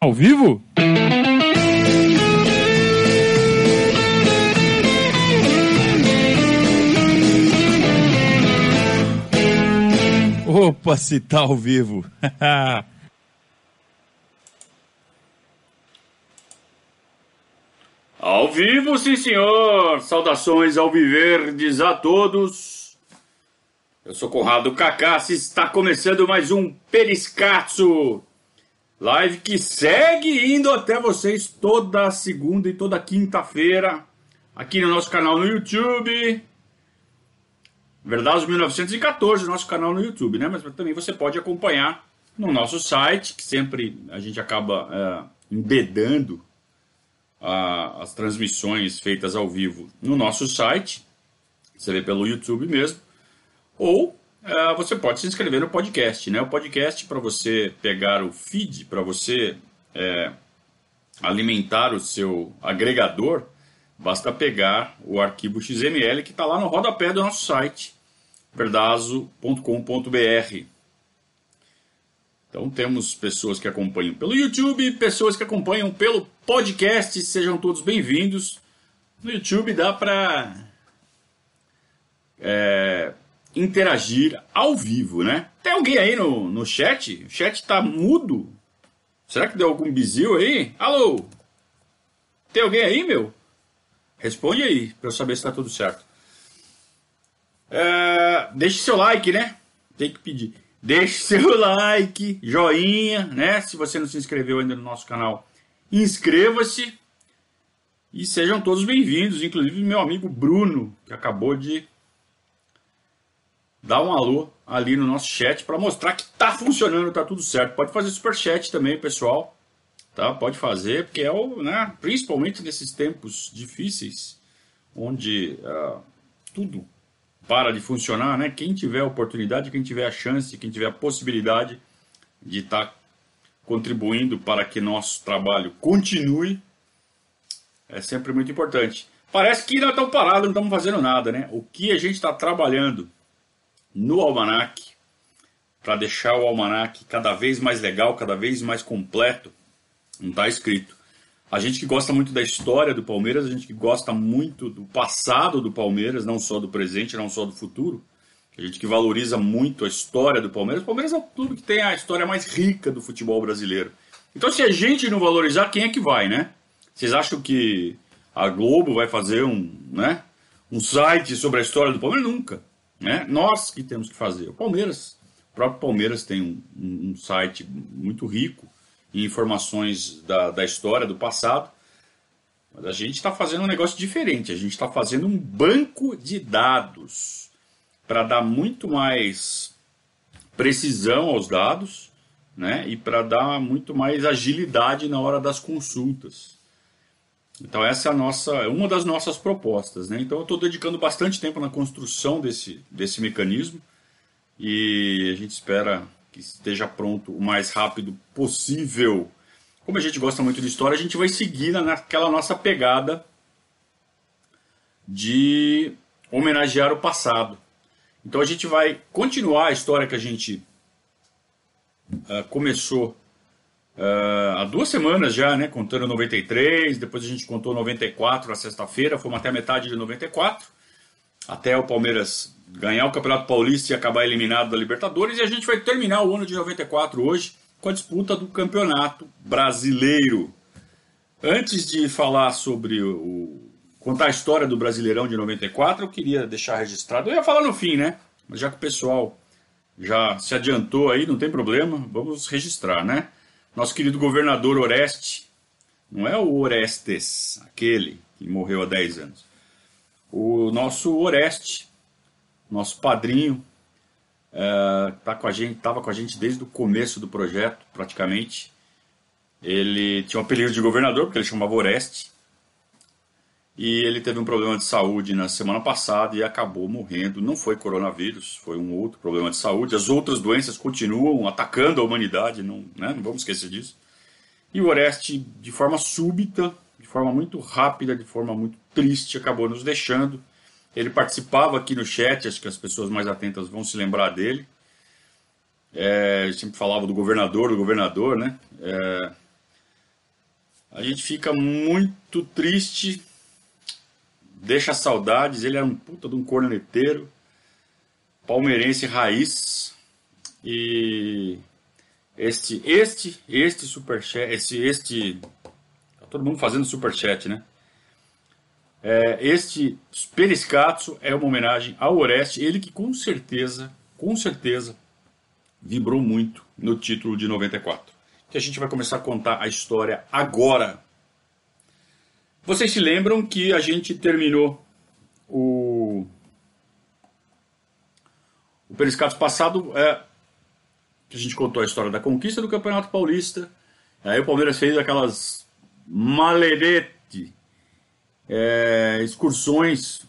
Ao vivo? Opa, se tá ao vivo. Ao vivo, sim senhor! Saudações ao Viverdes a todos. Eu sou Conrado Cacassi, está começando mais um Periscatso. Live que segue indo até vocês toda segunda e toda quinta-feira aqui no nosso canal no YouTube. Verdade 1914, nosso canal no YouTube, né? Mas também você pode acompanhar no nosso site, que sempre a gente acaba é, embedando a, as transmissões feitas ao vivo no nosso site, você vê pelo YouTube mesmo, ou é, você pode se inscrever no podcast, né? O podcast para você pegar o feed, para você é, alimentar o seu agregador, basta pegar o arquivo XML que está lá no rodapé do nosso site, verdazo.com.br. Então temos pessoas que acompanham pelo YouTube, pessoas que acompanham pelo podcast, sejam todos bem-vindos. No YouTube dá para é, interagir ao vivo, né? Tem alguém aí no, no chat? O chat tá mudo? Será que deu algum bizil aí? Alô? Tem alguém aí, meu? Responde aí, para eu saber se tá tudo certo. É, deixe seu like, né? Tem que pedir. Deixe seu like, joinha, né? Se você não se inscreveu ainda no nosso canal, inscreva-se. E sejam todos bem-vindos, inclusive meu amigo Bruno, que acabou de dar um alô ali no nosso chat para mostrar que tá funcionando, tá tudo certo. Pode fazer super chat também, pessoal. Tá? Pode fazer, porque é o, né, principalmente nesses tempos difíceis, onde uh, tudo para de funcionar, né? Quem tiver a oportunidade, quem tiver a chance, quem tiver a possibilidade de estar tá contribuindo para que nosso trabalho continue, é sempre muito importante. Parece que ainda estamos parados, não estamos fazendo nada, né? O que a gente está trabalhando no almanac para deixar o almanac cada vez mais legal, cada vez mais completo, não está escrito. A gente que gosta muito da história do Palmeiras, a gente que gosta muito do passado do Palmeiras, não só do presente, não só do futuro, a gente que valoriza muito a história do Palmeiras. O Palmeiras é o clube que tem a história mais rica do futebol brasileiro. Então, se a gente não valorizar, quem é que vai, né? Vocês acham que a Globo vai fazer um, né, um site sobre a história do Palmeiras? Nunca. Né? Nós que temos que fazer. O Palmeiras, o próprio Palmeiras tem um, um, site muito rico em informações da, da história, do passado. Mas a gente está fazendo um negócio diferente. A gente está fazendo um banco de dados para dar muito mais precisão aos dados né? e para dar muito mais agilidade na hora das consultas. Então essa é a nossa, é uma das nossas propostas, né? Então eu estou dedicando bastante tempo na construção desse, desse mecanismo e a gente espera que esteja pronto o mais rápido possível. Como a gente gosta muito de história, a gente vai seguir naquela nossa pegada de homenagear o passado. Então a gente vai continuar a história que a gente uh, começou Uh, há duas semanas já, né? Contando 93, depois a gente contou 94 na sexta-feira, fomos até a metade de 94, até o Palmeiras ganhar o Campeonato Paulista e acabar eliminado da Libertadores, e a gente vai terminar o ano de 94 hoje com a disputa do Campeonato Brasileiro. Antes de falar sobre o. contar a história do Brasileirão de 94, eu queria deixar registrado. Eu ia falar no fim, né? Mas já que o pessoal já se adiantou aí, não tem problema, vamos registrar, né? Nosso querido governador Oreste, não é o Orestes, aquele que morreu há 10 anos, o nosso Oreste, nosso padrinho, uh, tá com a gente, estava com a gente desde o começo do projeto, praticamente. Ele tinha um apelido de governador, porque ele chamava Oreste. E ele teve um problema de saúde na semana passada e acabou morrendo. Não foi coronavírus, foi um outro problema de saúde. As outras doenças continuam atacando a humanidade, não, né? não vamos esquecer disso. E o Oreste, de forma súbita, de forma muito rápida, de forma muito triste, acabou nos deixando. Ele participava aqui no chat, acho que as pessoas mais atentas vão se lembrar dele. É, sempre falava do governador, do governador, né? É, a gente fica muito triste, deixa saudades. Ele era um puta de um corneteiro, palmeirense raiz. E este, este, este superchat, este, este, tá todo mundo fazendo superchat, né? É, este Periscatso é uma homenagem ao Oreste, ele que com certeza, com certeza, vibrou muito no título de 94. Que a gente vai começar a contar a história agora. Vocês se lembram que a gente terminou o o Periscatso passado é que a gente contou a história da conquista do Campeonato Paulista. Aí o Palmeiras fez aquelas malerete é, excursões,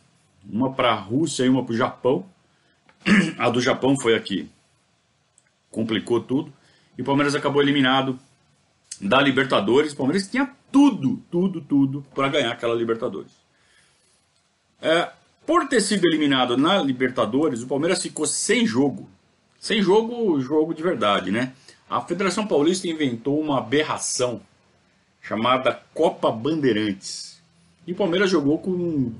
uma para a Rússia e uma para o Japão. A do Japão foi aqui, complicou tudo. E o Palmeiras acabou eliminado da Libertadores. O Palmeiras tinha tudo, tudo, tudo para ganhar aquela Libertadores. É, por ter sido eliminado na Libertadores, o Palmeiras ficou sem jogo. Sem jogo, jogo de verdade, né? A Federação Paulista inventou uma aberração chamada Copa Bandeirantes. E o Palmeiras jogou com.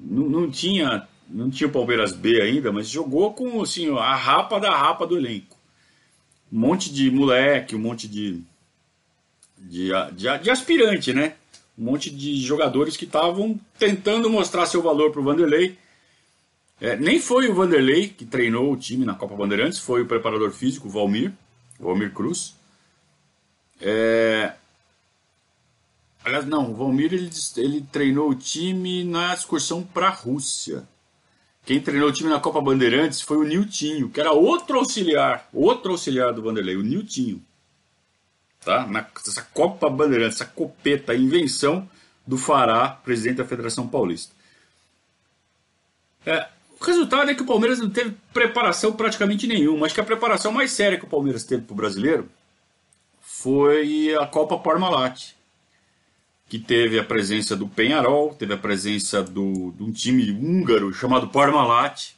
Não, não tinha. Não tinha o Palmeiras B ainda, mas jogou com assim, a rapa da rapa do elenco. Um monte de moleque, um monte de. De, de, de aspirante, né? Um monte de jogadores que estavam tentando mostrar seu valor para o Vanderlei. É, nem foi o Vanderlei que treinou o time na Copa Bandeirantes, foi o preparador físico, o Valmir, Valmir Cruz. É, Aliás, não, o Valmir ele, ele treinou o time na excursão para a Rússia. Quem treinou o time na Copa Bandeirantes foi o Niltinho, que era outro auxiliar, outro auxiliar do Vanderlei, o Niltinho. Tá? Na, essa Copa Bandeirantes, essa copeta, invenção do Fará, presidente da Federação Paulista. É, o resultado é que o Palmeiras não teve preparação praticamente nenhuma. Acho que a preparação mais séria que o Palmeiras teve para o brasileiro foi a Copa Parmalat que teve a presença do Penharol, teve a presença do, de um time húngaro chamado Parmalat.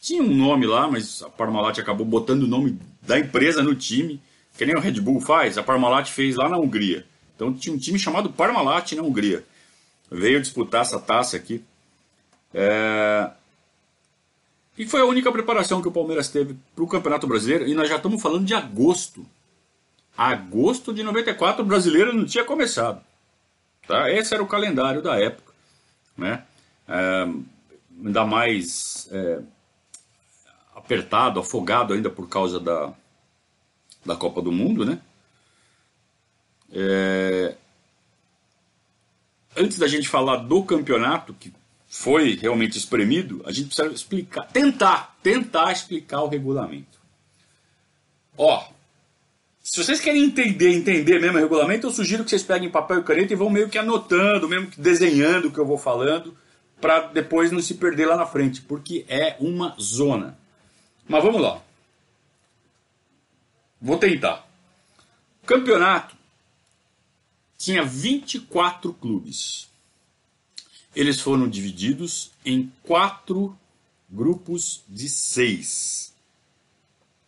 Tinha um nome lá, mas a Parmalat acabou botando o nome da empresa no time, que nem o Red Bull faz, a Parmalat fez lá na Hungria. Então tinha um time chamado Parmalat na Hungria. Veio disputar essa taça aqui. É... E foi a única preparação que o Palmeiras teve para o Campeonato Brasileiro, e nós já estamos falando de agosto. Agosto de 94, o brasileiro não tinha começado. Tá? Esse era o calendário da época. Né? É, ainda mais é, apertado, afogado ainda por causa da, da Copa do Mundo. Né? É, antes da gente falar do campeonato, que foi realmente espremido, a gente precisa explicar, tentar, tentar explicar o regulamento. Ó, se vocês querem entender, entender mesmo o regulamento, eu sugiro que vocês peguem papel e caneta e vão meio que anotando, mesmo que desenhando o que eu vou falando, para depois não se perder lá na frente, porque é uma zona. Mas vamos lá. Vou tentar. O campeonato tinha 24 clubes. Eles foram divididos em quatro grupos de seis.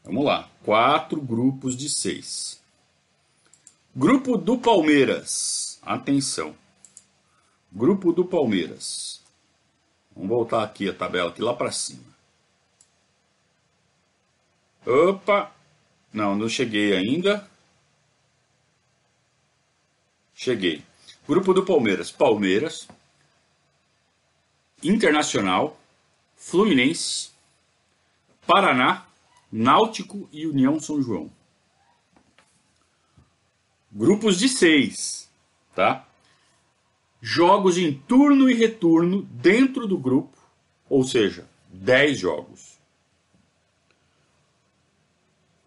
Vamos lá, quatro grupos de seis. Grupo do Palmeiras, atenção. Grupo do Palmeiras. Vamos voltar aqui a tabela aqui lá para cima. Opa, não, não cheguei ainda. Cheguei. Grupo do Palmeiras, Palmeiras, Internacional, Fluminense, Paraná, Náutico e União São João. Grupos de seis, tá? Jogos em turno e retorno dentro do grupo, ou seja, 10 jogos.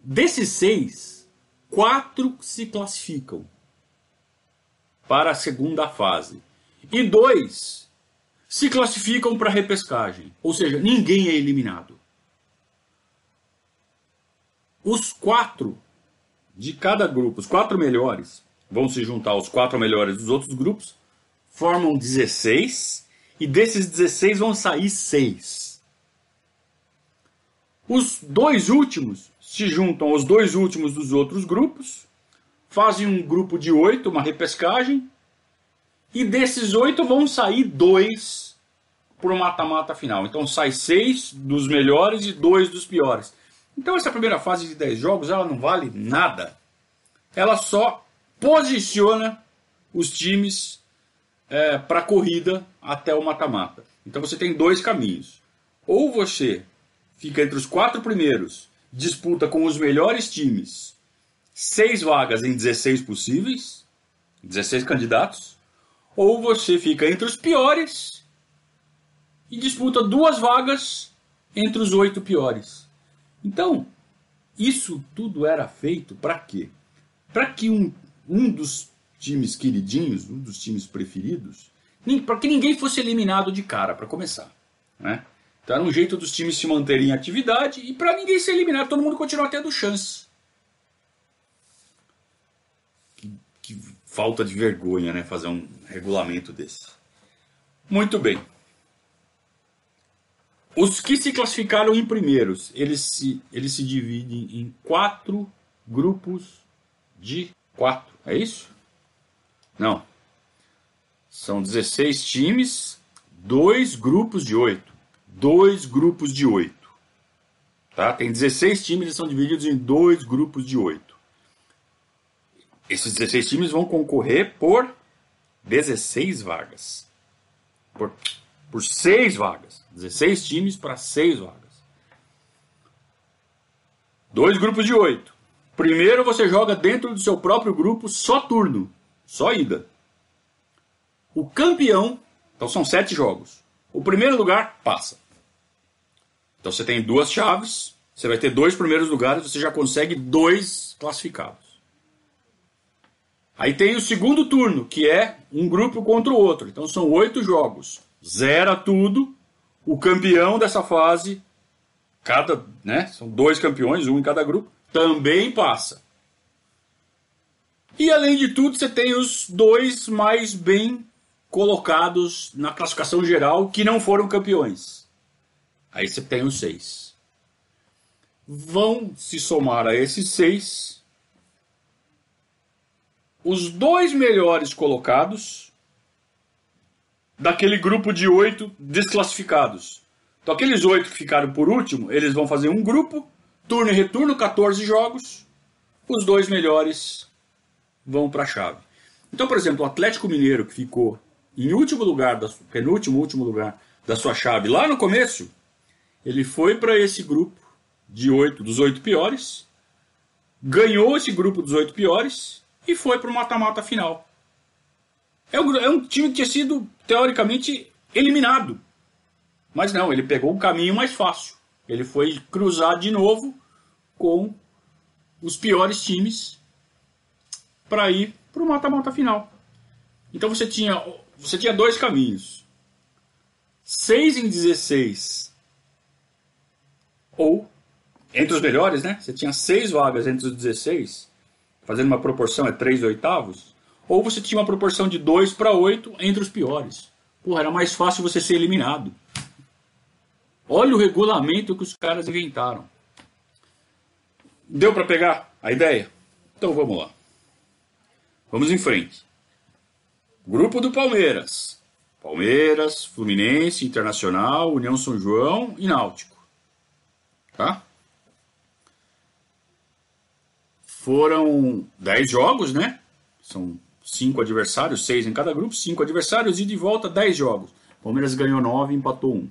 Desses seis, quatro se classificam para a segunda fase e dois se classificam para a repescagem, ou seja, ninguém é eliminado. Os quatro de cada grupo, os quatro melhores, vão se juntar aos quatro melhores dos outros grupos, formam 16, e desses 16 vão sair 6. Os dois últimos se juntam aos dois últimos dos outros grupos, fazem um grupo de oito, uma repescagem, e desses oito vão sair dois para o mata-mata final. Então sai seis dos melhores e dois dos piores. Então essa primeira fase de 10 jogos ela não vale nada. Ela só posiciona os times é, para a corrida até o mata-mata. Então você tem dois caminhos. Ou você fica entre os quatro primeiros, disputa com os melhores times, seis vagas em 16 possíveis, 16 candidatos, ou você fica entre os piores e disputa duas vagas entre os oito piores. Então, isso tudo era feito para quê? Para que um, um dos times queridinhos, um dos times preferidos, para que ninguém fosse eliminado de cara, para começar. Né? Então era um jeito dos times se manterem em atividade e para ninguém ser eliminado, todo mundo continuar tendo chance. Que, que falta de vergonha, né? Fazer um regulamento desse. Muito bem. Os que se classificaram em primeiros, eles se, eles se dividem em quatro grupos de quatro. É isso? Não. São 16 times, dois grupos de oito. Dois grupos de oito. Tá? Tem 16 times, eles são divididos em dois grupos de oito. Esses 16 times vão concorrer por 16 vagas. Por, por 6 vagas. 16 times para 6 vagas. Dois grupos de 8. Primeiro você joga dentro do seu próprio grupo só turno, só ida. O campeão, então são sete jogos. O primeiro lugar passa. Então você tem duas chaves, você vai ter dois primeiros lugares, você já consegue dois classificados. Aí tem o segundo turno, que é um grupo contra o outro. Então são oito jogos. Zera tudo. O campeão dessa fase, cada, né, são dois campeões, um em cada grupo, também passa. E além de tudo, você tem os dois mais bem colocados na classificação geral que não foram campeões. Aí você tem os seis. Vão se somar a esses seis os dois melhores colocados daquele grupo de oito desclassificados. Então, aqueles oito que ficaram por último, eles vão fazer um grupo, turno e retorno, 14 jogos. Os dois melhores vão para a chave. Então, por exemplo, o Atlético Mineiro, que ficou em último lugar, da, penúltimo último lugar da sua chave lá no começo, ele foi para esse grupo de oito, dos oito piores, ganhou esse grupo dos oito piores e foi para o mata-mata final. É um, é um time que tinha sido, teoricamente, eliminado. Mas não, ele pegou o caminho mais fácil. Ele foi cruzar de novo com os piores times para ir para o mata-mata final. Então você tinha você tinha dois caminhos. 6 em 16. Ou, entre os melhores, né? Você tinha seis vagas entre os 16, fazendo uma proporção é 3 oitavos. Ou você tinha uma proporção de 2 para 8 entre os piores. Porra, era mais fácil você ser eliminado. Olha o regulamento que os caras inventaram. Deu para pegar a ideia? Então vamos lá. Vamos em frente. Grupo do Palmeiras. Palmeiras, Fluminense, Internacional, União São João e Náutico. Tá? Foram 10 jogos, né? São 5 adversários, 6 em cada grupo, 5 adversários e de volta 10 jogos. Palmeiras ganhou 9 e empatou 1.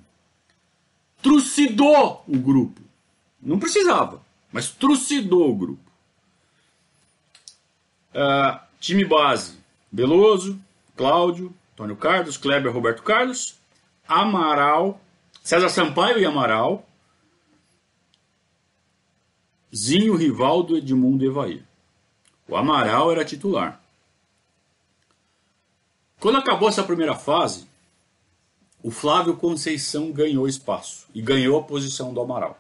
Trucidou o grupo. Não precisava, mas trucidou o grupo. Uh, time base: Beloso, Cláudio, Antônio Carlos, Kleber, Roberto Carlos, Amaral, César Sampaio e Amaral, Zinho, Rivaldo, Edmundo e Evair. O Amaral era titular. Quando acabou essa primeira fase, o Flávio Conceição ganhou espaço e ganhou a posição do Amaral.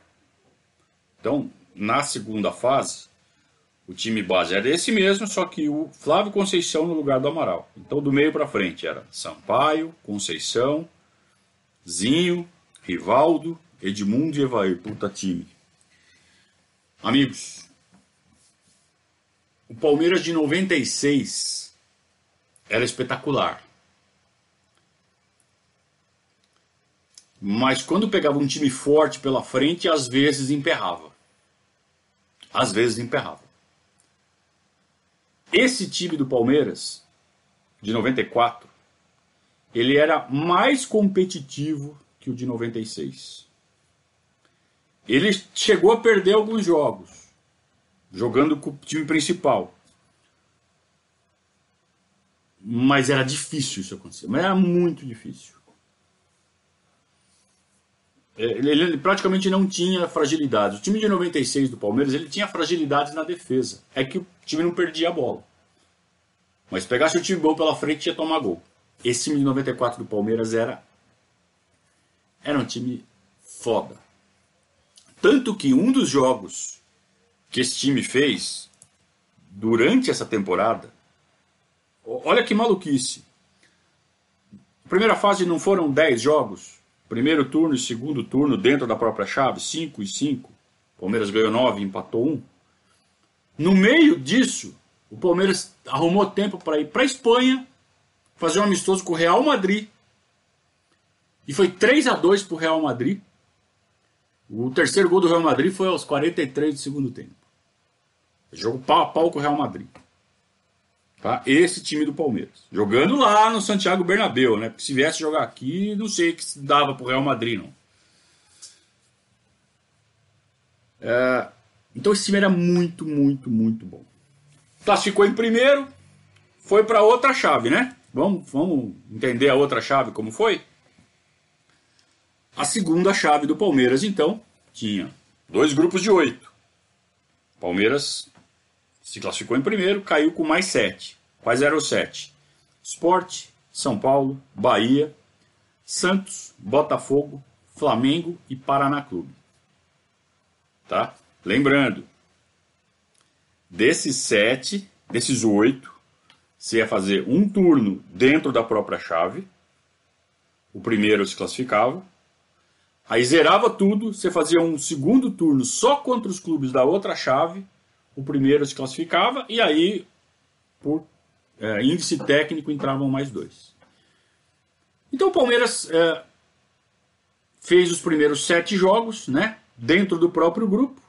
Então, na segunda fase, o time base era esse mesmo, só que o Flávio Conceição no lugar do Amaral. Então, do meio para frente era Sampaio, Conceição, Zinho, Rivaldo, Edmundo e Evair. Puta time. Amigos, o Palmeiras de 96 era espetacular. Mas quando pegava um time forte pela frente, às vezes emperrava. Às vezes emperrava. Esse time do Palmeiras, de 94, ele era mais competitivo que o de 96. Ele chegou a perder alguns jogos, jogando com o time principal. Mas era difícil isso acontecer. Mas era muito difícil. É, ele, praticamente não tinha fragilidades. O time de 96 do Palmeiras ele tinha fragilidades na defesa. É que o time não perdia a bola. Mas pegasse o time bom pela frente ia tomar gol. Esse time de 94 do Palmeiras era era um time foda. Tanto que um dos jogos que esse time fez durante essa temporada, olha que maluquice. primeira fase não foram 10 jogos, Primeiro turno e segundo turno dentro da própria chave, 5 e 5. Palmeiras ganhou 9 e empatou 1. No meio disso, o Palmeiras arrumou tempo para ir para a Espanha, fazer um amistoso com o Real Madrid. E foi 3 a 2 para o Real Madrid. O terceiro gol do Real Madrid foi aos 43 do segundo tempo. Jogo pau a pau com o Real Madrid. Tá? Esse time do Palmeiras. Jogando lá no Santiago Bernabéu, né? Porque se viesse jogar aqui, não sei que se dava pro Real Madrid, não. É, então esse time era muito, muito, muito bom. Classificou em primeiro, foi para outra chave, né? Vamos, vamos entender a outra chave como foi? A segunda chave do Palmeiras, então, tinha dois grupos de oito. Palmeiras se classificou em primeiro, caiu com mais sete. Quais eram os sete? Sport, São Paulo, Bahia, Santos, Botafogo, Flamengo e Paraná Clube. Tá? Lembrando, desses sete, desses oito, você ia fazer um turno dentro da própria chave. O primeiro se classificava. Aí zerava tudo, você fazia um segundo turno só contra os clubes da outra chave o primeiro se classificava e aí, por é, índice técnico, entravam mais dois. Então o Palmeiras é, fez os primeiros sete jogos, né, dentro do próprio grupo.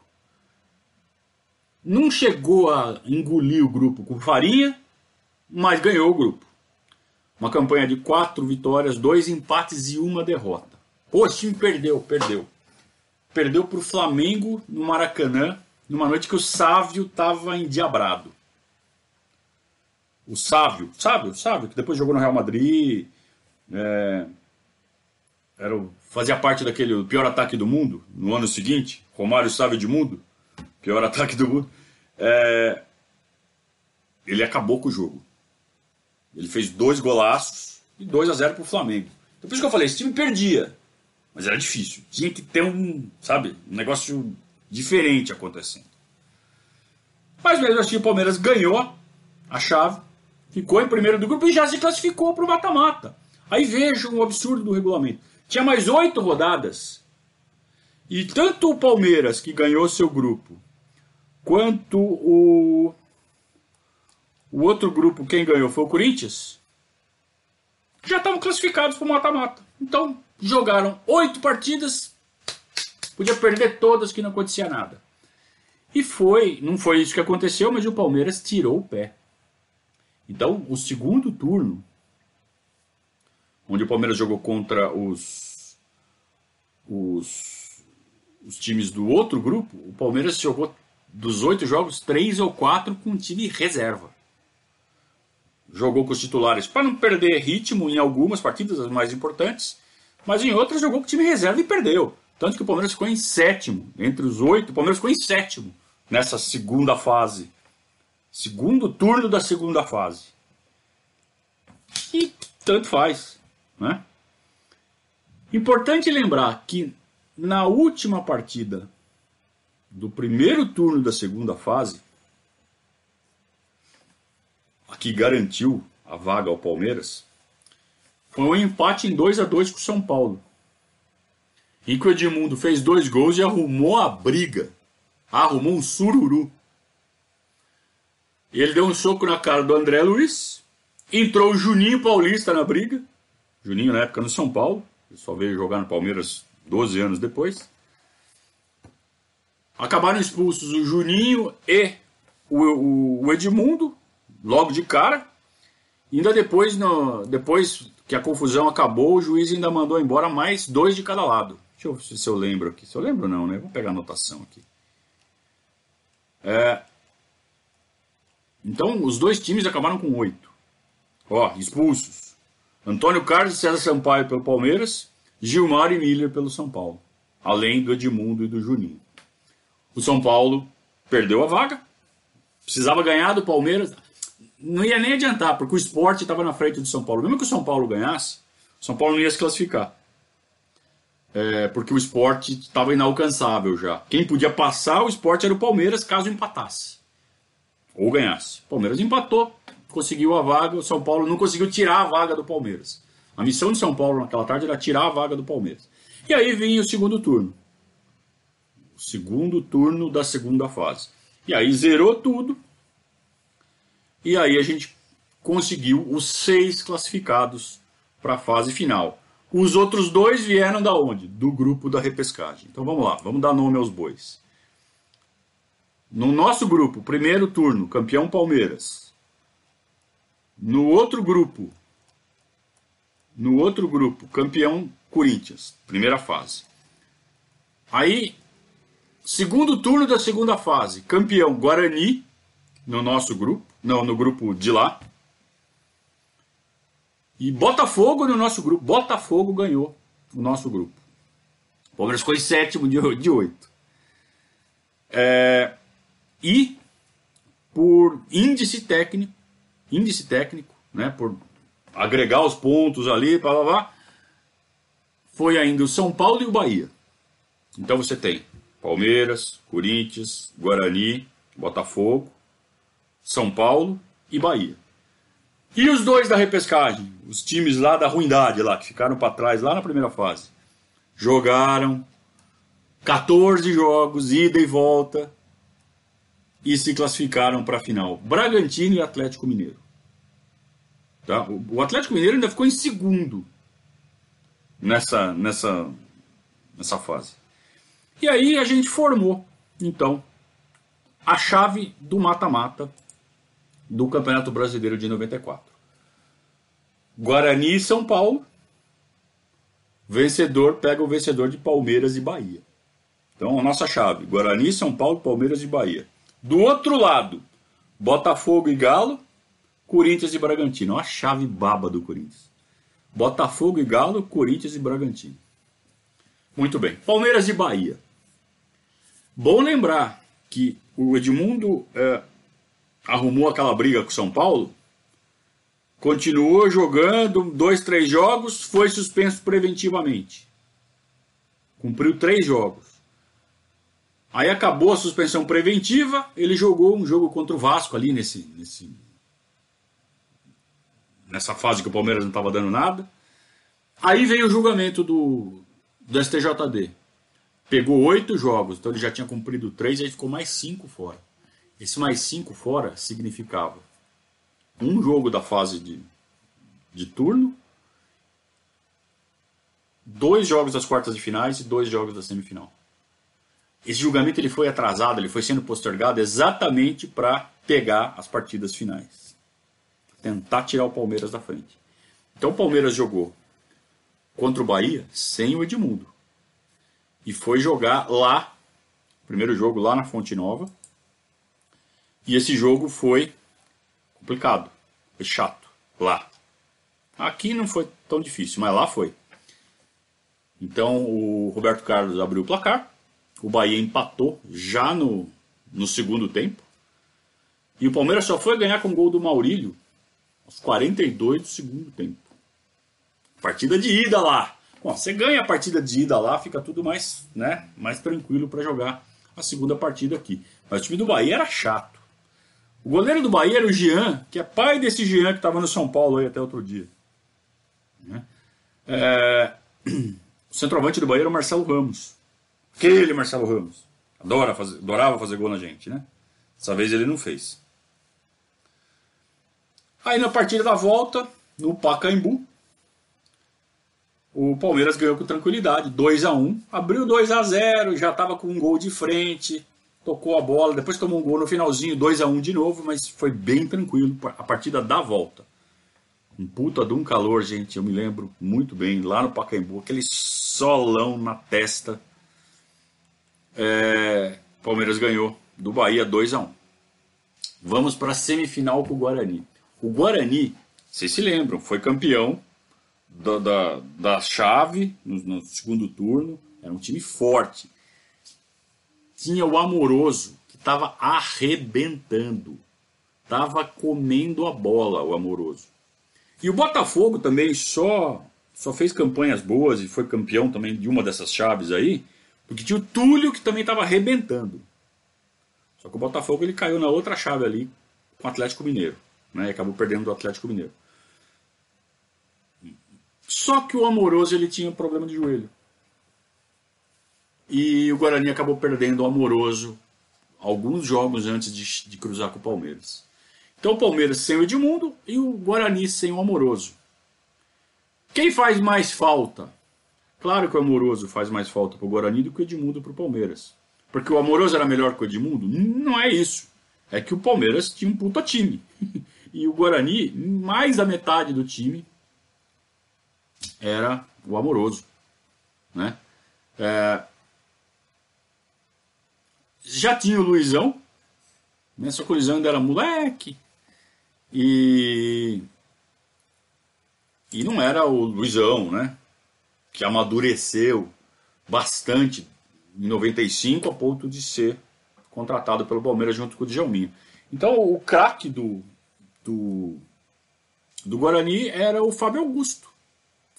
Não chegou a engolir o grupo com farinha, mas ganhou o grupo. Uma campanha de quatro vitórias, dois empates e uma derrota. Pô, esse time perdeu, perdeu. Perdeu para o Flamengo no Maracanã numa noite que o Sávio estava endiabrado. O Sávio, Sávio, Sávio, que depois jogou no Real Madrid, é, era fazia parte daquele pior ataque do mundo no ano seguinte, Romário Sávio de Mundo, pior ataque do mundo. É, ele acabou com o jogo. Ele fez dois golaços e 2 a 0 para o Flamengo. Então, por isso que eu falei, esse time perdia, mas era difícil. Tinha que ter um, sabe, um negócio diferente acontecendo. Mas mesmo assim o Palmeiras ganhou a chave, ficou em primeiro do grupo e já se classificou para o mata-mata. Aí veja o absurdo do regulamento. Tinha mais oito rodadas. E tanto o Palmeiras, que ganhou seu grupo, quanto o, o outro grupo, quem ganhou foi o Corinthians, já estavam classificados para o mata-mata. Então, jogaram oito partidas, Podia perder todas que não acontecia nada. E foi, não foi isso que aconteceu, mas o Palmeiras tirou o pé. Então, o segundo turno, onde o Palmeiras jogou contra os, os, os times do outro grupo, o Palmeiras jogou dos oito jogos, três ou quatro com time reserva. Jogou com os titulares para não perder ritmo em algumas partidas, as mais importantes, mas em outras jogou com time reserva e perdeu. Tanto que o Palmeiras ficou em sétimo, entre os oito, o Palmeiras ficou em sétimo nessa segunda fase. Segundo turno da segunda fase. E tanto faz. Né? Importante lembrar que na última partida do primeiro turno da segunda fase, a que garantiu a vaga ao Palmeiras, foi um empate em 2 a 2 com o São Paulo em que o Edmundo fez dois gols e arrumou a briga arrumou um sururu. Ele deu um soco na cara do André Luiz, entrou o Juninho Paulista na briga, Juninho na época no São Paulo, ele só veio jogar no Palmeiras 12 anos depois. Acabaram expulsos o Juninho e o, Edmundo, logo de cara. E ainda depois, no, depois que a confusão acabou, o juiz ainda mandou embora mais dois de cada lado. Deixa eu ver se eu lembro aqui. Se eu lembro não, né? Vou pegar a anotação aqui. É, então, os dois times acabaram com oito. Ó, expulsos. Antônio Carlos e César Sampaio pelo Palmeiras, Gilmar e Miller pelo São Paulo. Além do Edmundo e do Juninho. O São Paulo perdeu a vaga. Precisava ganhar do Palmeiras. Não ia nem adiantar, porque o esporte estava na frente do São Paulo. Mesmo que o São Paulo ganhasse, o São Paulo não ia se classificar. É, porque o esporte estava inalcançável já. Quem podia passar o esporte era o Palmeiras caso empatasse ou ganhasse. O Palmeiras empatou, conseguiu a vaga, o São Paulo não conseguiu tirar a vaga do Palmeiras. A missão de São Paulo naquela tarde era tirar a vaga do Palmeiras. E aí vinha o segundo turno. O segundo turno da segunda fase. E aí zerou tudo. E aí a gente conseguiu os seis classificados para a fase final. Os outros dois vieram da onde? Do grupo da repescagem. Então vamos lá, vamos dar nome aos bois. No nosso grupo, primeiro turno, campeão Palmeiras. No outro grupo, no outro grupo, campeão Corinthians, primeira fase. Aí, segundo turno da segunda fase, campeão Guarani, no nosso grupo, não, no grupo de lá. E Botafogo no nosso grupo. Botafogo ganhou o nosso grupo. O Palmeiras em sétimo de oito. É, e por índice técnico, índice técnico, né, por agregar os pontos ali, blá, blá, blá, foi ainda o São Paulo e o Bahia. Então você tem Palmeiras, Corinthians, Guarani, Botafogo, São Paulo e Bahia. E os dois da repescagem, os times lá da ruindade lá que ficaram para trás lá na primeira fase, jogaram 14 jogos, ida e volta, e se classificaram para a final. Bragantino e Atlético Mineiro. Tá? O Atlético Mineiro ainda ficou em segundo nessa, nessa, nessa fase. E aí a gente formou, então, a chave do mata-mata do Campeonato Brasileiro de 94. Guarani e São Paulo. Vencedor pega o vencedor de Palmeiras e Bahia. Então, a nossa chave: Guarani, São Paulo, Palmeiras e Bahia. Do outro lado, Botafogo e Galo, Corinthians e Bragantino. Olha a chave baba do Corinthians. Botafogo e Galo, Corinthians e Bragantino. Muito bem. Palmeiras e Bahia. Bom lembrar que o Edmundo é, arrumou aquela briga com o São Paulo, continuou jogando dois, três jogos, foi suspenso preventivamente. Cumpriu três jogos. Aí acabou a suspensão preventiva, ele jogou um jogo contra o Vasco ali nesse, nesse nessa fase que o Palmeiras não estava dando nada. Aí veio o julgamento do, do STJD. Pegou oito jogos, então ele já tinha cumprido três, aí ficou mais cinco fora. Esse mais cinco fora significava um jogo da fase de, de turno, dois jogos das quartas de finais e dois jogos da semifinal. Esse julgamento ele foi atrasado, ele foi sendo postergado exatamente para pegar as partidas finais. Tentar tirar o Palmeiras da frente. Então o Palmeiras jogou contra o Bahia sem o Edmundo. E foi jogar lá, primeiro jogo lá na Fonte Nova. E esse jogo foi complicado, foi chato lá. Aqui não foi tão difícil, mas lá foi. Então o Roberto Carlos abriu o placar o Bahia empatou já no, no segundo tempo. E o Palmeiras só foi ganhar com o gol do Maurílio aos 42 do segundo tempo. Partida de ida lá. Bom, você ganha a partida de ida lá, fica tudo mais, né, mais tranquilo para jogar a segunda partida aqui. Mas o time do Bahia era chato. O goleiro do Bahia era o Jean, que é pai desse Jean que estava no São Paulo aí até outro dia. Né? É... O centroavante do Bahia era o Marcelo Ramos. Aquele Marcelo Ramos. Adora fazer, adorava fazer gol na gente, né? Dessa vez ele não fez. Aí na partida da volta, no Pacaembu, o Palmeiras ganhou com tranquilidade, 2 a 1 abriu 2 a 0 já estava com um gol de frente, tocou a bola, depois tomou um gol no finalzinho, 2 a 1 de novo, mas foi bem tranquilo a partida da volta. Um puta de um calor, gente, eu me lembro muito bem, lá no Pacaembu, aquele solão na testa. É, Palmeiras ganhou do Bahia 2 a 1 Vamos para a semifinal com o Guarani. O Guarani, vocês se lembram, foi campeão da, da, da chave no, no segundo turno. Era um time forte. Tinha o Amoroso, que estava arrebentando. Estava comendo a bola, o Amoroso. E o Botafogo também só, só fez campanhas boas e foi campeão também de uma dessas chaves aí, porque tinha o Túlio que também estava arrebentando. Só que o Botafogo ele caiu na outra chave ali com o Atlético Mineiro. Né, e acabou perdendo do Atlético Mineiro. Só que o Amoroso ele tinha problema de joelho. E o Guarani acabou perdendo o Amoroso alguns jogos antes de, de cruzar com o Palmeiras. Então o Palmeiras sem o Edmundo e o Guarani sem o Amoroso. Quem faz mais falta? Claro que o Amoroso faz mais falta para o Guarani do que o Edmundo para o Palmeiras. Porque o Amoroso era melhor que o Edmundo? Não é isso. É que o Palmeiras tinha um puta time. e o Guarani, mais da metade do time era o Amoroso. Né? É... Já tinha o Luizão, né? só que o Luizão ainda era moleque. E, e não era o Luizão, né? Que amadureceu bastante em 95 a ponto de ser contratado pelo Palmeiras junto com o Djalminha. Então o craque do, do, do Guarani era o Fábio Augusto.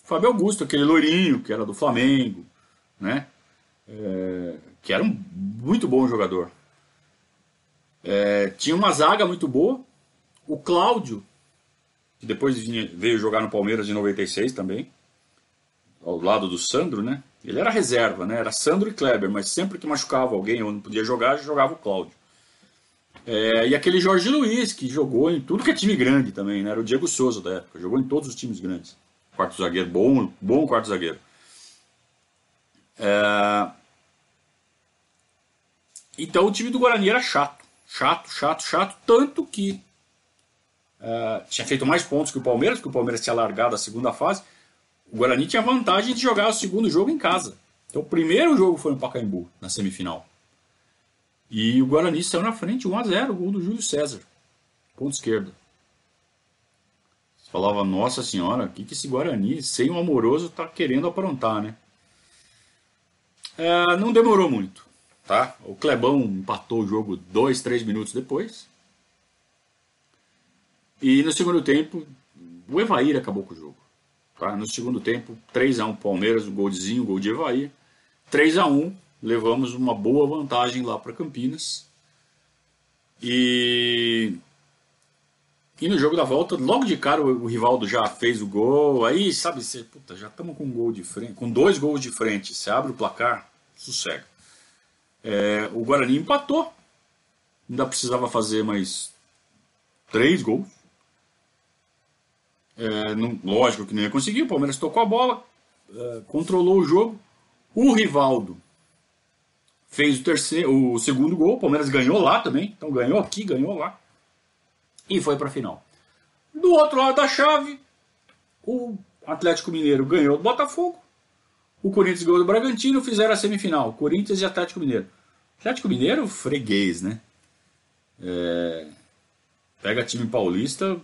Fábio Augusto, aquele loirinho que era do Flamengo, né? É, que era um muito bom jogador. É, tinha uma zaga muito boa. O Cláudio, que depois veio jogar no Palmeiras em 96 também, ao lado do Sandro, né? Ele era reserva, né? Era Sandro e Kleber, mas sempre que machucava alguém ou não podia jogar, jogava o Cláudio. É, e aquele Jorge Luiz, que jogou em tudo que é time grande também, né? Era o Diego Souza da época, jogou em todos os times grandes. Quarto zagueiro, bom, bom quarto zagueiro. É... Então o time do Guarani era chato. Chato, chato, chato. Tanto que é, tinha feito mais pontos que o Palmeiras, porque o Palmeiras tinha largado a segunda fase. O Guarani tinha vantagem de jogar o segundo jogo em casa. Então o primeiro jogo foi no Pacaembu, na semifinal. E o Guarani saiu na frente 1 a 0 gol do Júlio César. Ponto esquerdo falava, nossa senhora, o que, que esse Guarani, sem o amoroso, tá querendo aprontar, né? É, não demorou muito, tá? O Clebão empatou o jogo dois, três minutos depois. E no segundo tempo, o Evair acabou com o jogo. Tá? No segundo tempo, 3x1 Palmeiras, um golzinho, gol de Evair. 3x1, levamos uma boa vantagem lá para Campinas. E e no jogo da volta, logo de cara, o, o Rivaldo já fez o gol. Aí, sabe, você, puta, já estamos com um gol de frente, com dois gols de frente. Você abre o placar, sossega. É, o Guarani empatou. Ainda precisava fazer mais três gols. É, não, lógico que não ia conseguir. O Palmeiras tocou a bola, é, controlou o jogo. O Rivaldo fez o terceiro, o segundo gol. O Palmeiras ganhou lá também. Então ganhou aqui, ganhou lá e foi para a final. Do outro lado da chave, o Atlético Mineiro ganhou do Botafogo, o Corinthians ganhou do Bragantino, fizeram a semifinal, Corinthians e Atlético Mineiro. Atlético Mineiro, freguês, né? É... Pega time paulista,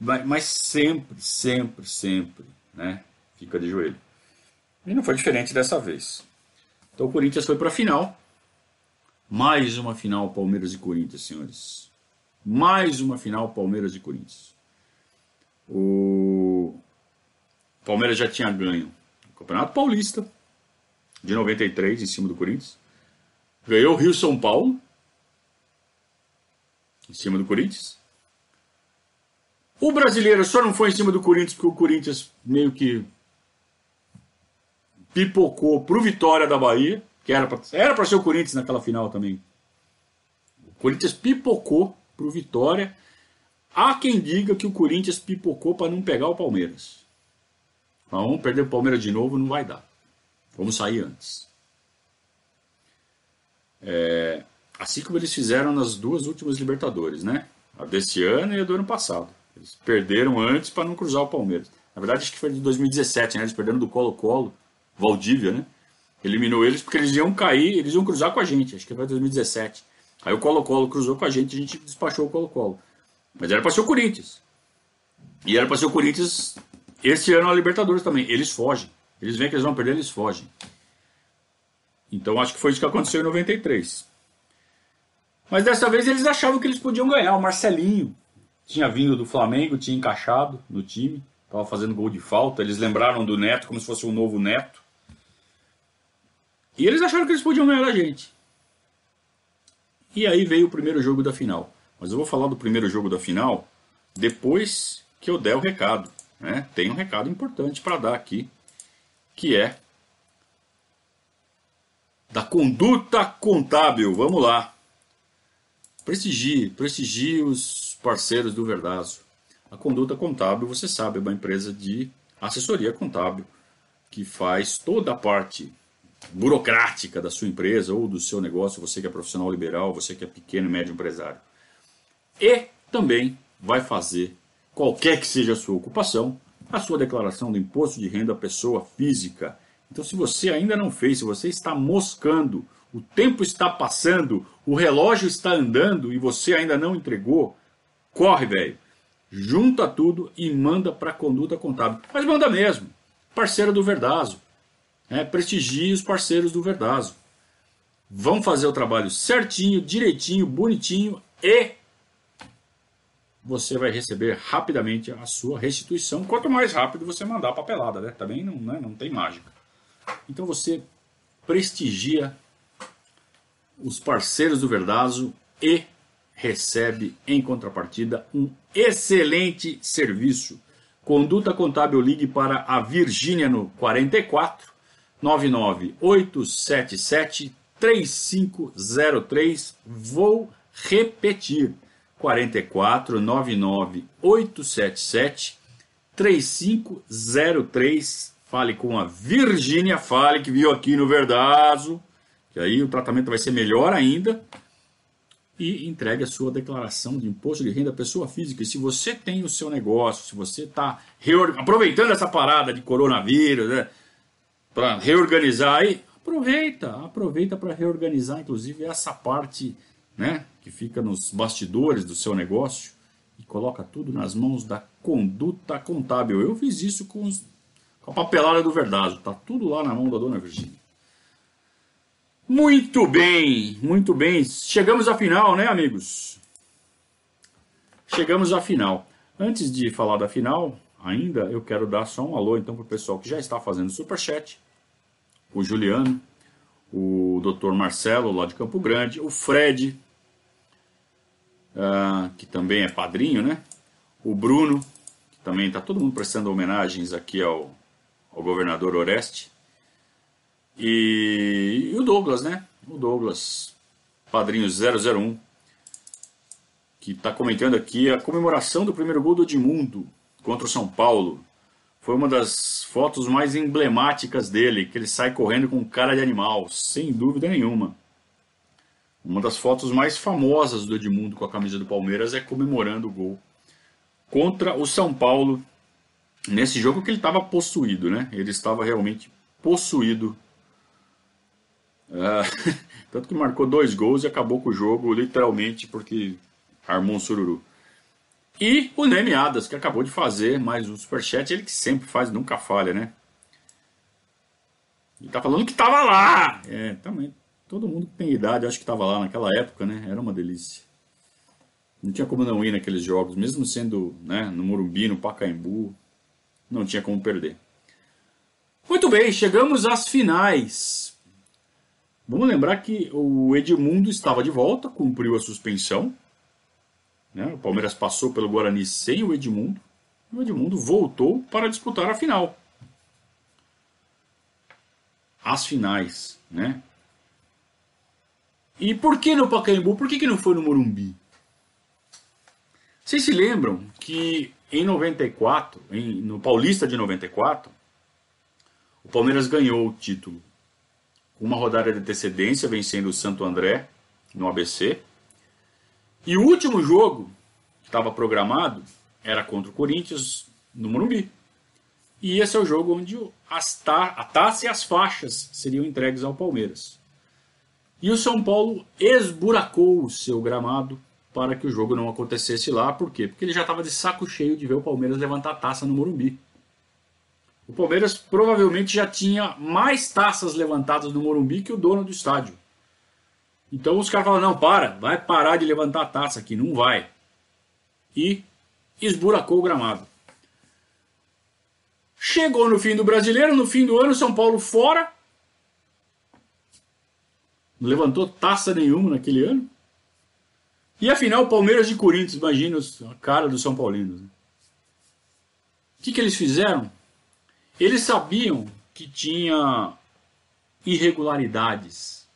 mas sempre, sempre, sempre, né? Fica de joelho. E não foi diferente dessa vez. Então o Corinthians foi para a final. Mais uma final Palmeiras e Corinthians, senhores. Mais uma final Palmeiras e Corinthians. O Palmeiras já tinha ganho Campeonato Paulista de 93 em cima do Corinthians. Ganhou o Rio São Paulo em cima do Corinthians. O brasileiro só não foi em cima do Corinthians porque o Corinthians meio que pipocou pro Vitória da Bahia, que era para era pra ser o Corinthians naquela final também. O Corinthians pipocou pro Vitória. Há quem diga que o Corinthians pipocou para não pegar o Palmeiras. Mas vamos perder o Palmeiras de novo, não vai dar. Vamos sair antes. É, assim como eles fizeram nas duas últimas Libertadores, né? A desse ano e a do ano passado. Eles perderam antes para não cruzar o Palmeiras. Na verdade, acho que foi de 2017, né? Eles perderam do Colo-Colo, Valdívia, né? Eliminou eles porque eles iam cair, eles iam cruzar com a gente. Acho que foi 2017. Aí o Colo-Colo cruzou com a gente a gente despachou o Colo-Colo. Mas era para ser o Corinthians. E era para ser o Corinthians esse ano a Libertadores também. Eles fogem. Eles veem que eles vão perder, eles fogem. Então acho que foi isso que aconteceu em 93. Mas dessa vez eles achavam que eles podiam ganhar. O Marcelinho tinha vindo do Flamengo, tinha encaixado no time, estava fazendo gol de falta. Eles lembraram do Neto como se fosse um novo Neto. E eles acharam que eles podiam ganhar da gente. E aí veio o primeiro jogo da final. Mas eu vou falar do primeiro jogo da final depois que eu der o recado. Né? Tem um recado importante para dar aqui, que é da conduta contábil. Vamos lá. Prestigie, prestigie os parceiros do Verdazo. A conduta contábil, você sabe, é uma empresa de assessoria contábil que faz toda a parte burocrática da sua empresa ou do seu negócio, você que é profissional liberal, você que é pequeno e médio empresário. E também vai fazer, qualquer que seja a sua ocupação, a sua declaração do imposto de renda à pessoa física. Então, se você ainda não fez, se você está moscando, o tempo está passando, o relógio está andando e você ainda não entregou, corre, velho. Junta tudo e manda para a conduta contábil. Mas manda mesmo. Parceiro do Verdazo. É, prestigie os parceiros do Verdazo. Vão fazer o trabalho certinho, direitinho, bonitinho e você vai receber rapidamente a sua restituição. Quanto mais rápido você mandar a papelada, né? Também não, né? não tem mágica. Então você prestigia os parceiros do Verdazo e recebe em contrapartida um excelente serviço. Conduta Contábil ligue para a Virgínia no 44 99877 3503. Vou repetir. 44 99877 3503. Fale com a Virgínia, fale que viu aqui no Verdazo que aí o tratamento vai ser melhor ainda, e entregue a sua declaração de imposto de renda à pessoa física. E se você tem o seu negócio, se você está aproveitando essa parada de coronavírus, né, para reorganizar aí, aproveita, aproveita para reorganizar, inclusive, essa parte né, que fica nos bastidores do seu negócio e coloca tudo nas mãos da conduta contábil. Eu fiz isso com, os, com a papelada do Verdazo, tá tudo lá na mão da dona Virgínia. Muito bem, muito bem. Chegamos à final, né, amigos? Chegamos à final. Antes de falar da final, ainda eu quero dar só um alô então para o pessoal que já está fazendo superchat. O Juliano, o Dr. Marcelo lá de Campo Grande, o Fred, uh, que também é padrinho, né? O Bruno, que também está todo mundo prestando homenagens aqui ao, ao governador Oreste. E, e o Douglas, né? O Douglas, padrinho 001, que está comentando aqui a comemoração do primeiro gol do Edmundo contra o São Paulo. Foi uma das fotos mais emblemáticas dele, que ele sai correndo com cara de animal, sem dúvida nenhuma. Uma das fotos mais famosas do Edmundo com a camisa do Palmeiras é comemorando o gol contra o São Paulo nesse jogo que ele estava possuído, né? Ele estava realmente possuído é, tanto que marcou dois gols e acabou com o jogo, literalmente, porque armou um sururu. E o Neme Adas, que acabou de fazer mais um superchat, ele que sempre faz, nunca falha, né? Ele tá falando que tava lá! É, também. Todo mundo que tem idade, acho que tava lá naquela época, né? Era uma delícia. Não tinha como não ir naqueles jogos, mesmo sendo né, no Morumbi, no Pacaembu, não tinha como perder. Muito bem, chegamos às finais. Vamos lembrar que o Edmundo estava de volta, cumpriu a suspensão. Né? O Palmeiras passou pelo Guarani sem o Edmundo. E o Edmundo voltou para disputar a final. As finais, né? E por que no Pacaembu? Por que, que não foi no Morumbi? Vocês se lembram que em 94, em, no Paulista de 94, o Palmeiras ganhou o título com uma rodada de antecedência, vencendo o Santo André no ABC. E o último jogo que estava programado era contra o Corinthians no Morumbi. E esse é o jogo onde as ta a taça e as faixas seriam entregues ao Palmeiras. E o São Paulo esburacou o seu gramado para que o jogo não acontecesse lá. Por quê? Porque ele já estava de saco cheio de ver o Palmeiras levantar a taça no Morumbi. O Palmeiras provavelmente já tinha mais taças levantadas no Morumbi que o dono do estádio. Então os caras falaram: não, para, vai parar de levantar a taça aqui, não vai. E esburacou o gramado. Chegou no fim do brasileiro, no fim do ano, São Paulo fora. Não levantou taça nenhuma naquele ano. E afinal, Palmeiras e Corinthians, imagina a cara dos São Paulinos. Né? O que, que eles fizeram? Eles sabiam que tinha irregularidades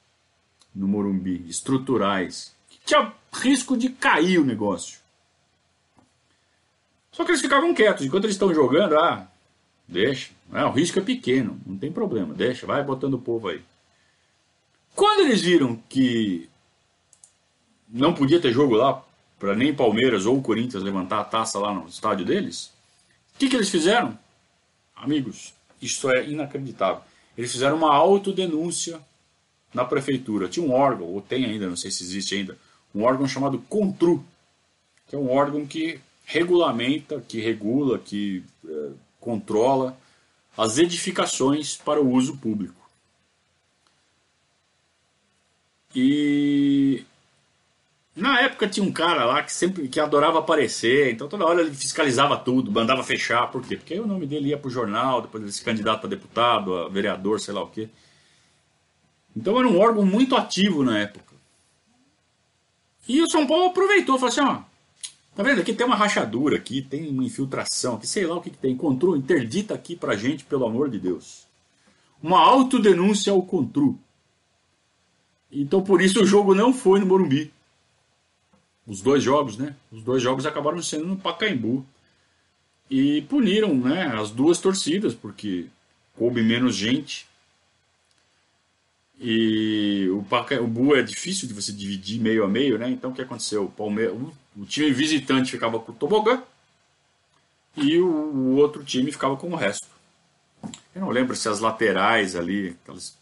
no Morumbi, estruturais, que tinha risco de cair o negócio. Só que eles ficavam quietos, enquanto eles estão jogando, ah, deixa, é, o risco é pequeno, não tem problema, deixa, vai botando o povo aí. Quando eles viram que não podia ter jogo lá para nem Palmeiras ou Corinthians levantar a taça lá no estádio deles, o que, que eles fizeram? Amigos, isso é inacreditável. Eles fizeram uma autodenúncia na prefeitura. Tinha um órgão, ou tem ainda, não sei se existe ainda, um órgão chamado Contru, que é um órgão que regulamenta, que regula, que é, controla as edificações para o uso público. E na época tinha um cara lá que sempre que adorava aparecer, então toda hora ele fiscalizava tudo, mandava fechar, por quê? Porque aí o nome dele ia pro jornal, depois ele se candidato a deputado, a vereador, sei lá o quê. Então era um órgão muito ativo na época. E o São Paulo aproveitou, falou assim, ó, tá vendo? Aqui tem uma rachadura aqui, tem uma infiltração, aqui sei lá o que, que tem. Encontrou, interdita aqui pra gente, pelo amor de Deus. Uma autodenúncia ao Contru. Então por isso o jogo não foi no Morumbi. Os dois jogos, né? Os dois jogos acabaram sendo no Pacaembu. E puniram né, as duas torcidas, porque coube menos gente. E o Pacaembu é difícil de você dividir meio a meio, né? Então o que aconteceu? O, Palmeiras, o time visitante ficava com o tobogã e o, o outro time ficava com o resto. Eu não lembro se as laterais ali, aquelas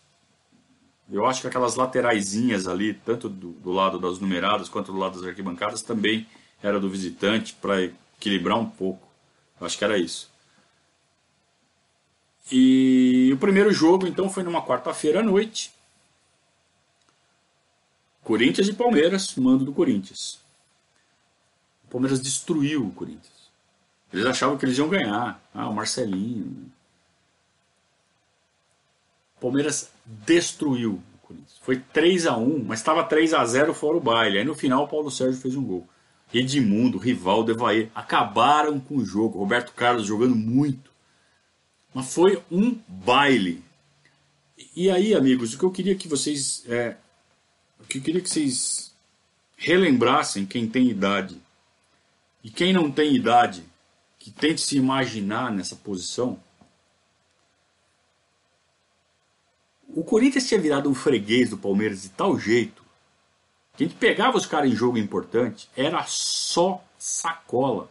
eu acho que aquelas lateraisinhas ali, tanto do, do, lado das numeradas quanto do lado das arquibancadas, também era do visitante para equilibrar um pouco. Eu acho que era isso. E o primeiro jogo, então, foi numa quarta-feira à noite. Corinthians e Palmeiras, mando do Corinthians. O Palmeiras destruiu o Corinthians. Eles achavam que eles iam ganhar. Ah, o Marcelinho. Palmeiras destruiu o Corinthians. Foi 3 a 1 mas estava 3 a 0 fora o baile. Aí no final o Paulo Sérgio fez um gol. Edmundo, Rivaldo, Evair acabaram com o jogo. Roberto Carlos jogando muito. Mas foi um baile. E aí, amigos, o que eu queria que vocês. É, o que eu queria que vocês relembrassem quem tem idade. E quem não tem idade, que tente se imaginar nessa posição O Corinthians tinha virado um freguês do Palmeiras de tal jeito que a gente pegava os caras em jogo importante, era só sacola.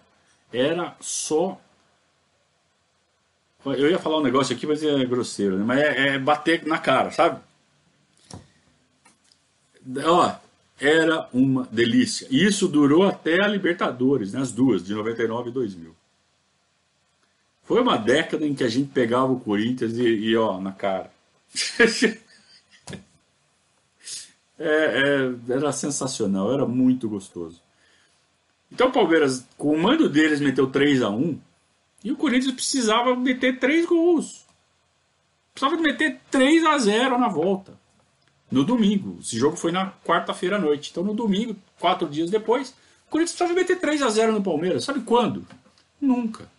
Era só. Eu ia falar um negócio aqui, mas é grosseiro, né? mas é, é bater na cara, sabe? Ó, era uma delícia. E isso durou até a Libertadores, né? as duas, de 99 e 2000. Foi uma década em que a gente pegava o Corinthians e, e ó, na cara. é, é, era sensacional, era muito gostoso. Então o Palmeiras, com o mando deles, meteu 3 a 1 e o Corinthians precisava meter 3 gols. Precisava meter 3 a 0 na volta. No domingo. Esse jogo foi na quarta-feira à noite. Então no domingo, quatro dias depois, o Corinthians precisava meter 3 a 0 no Palmeiras. Sabe quando? Nunca.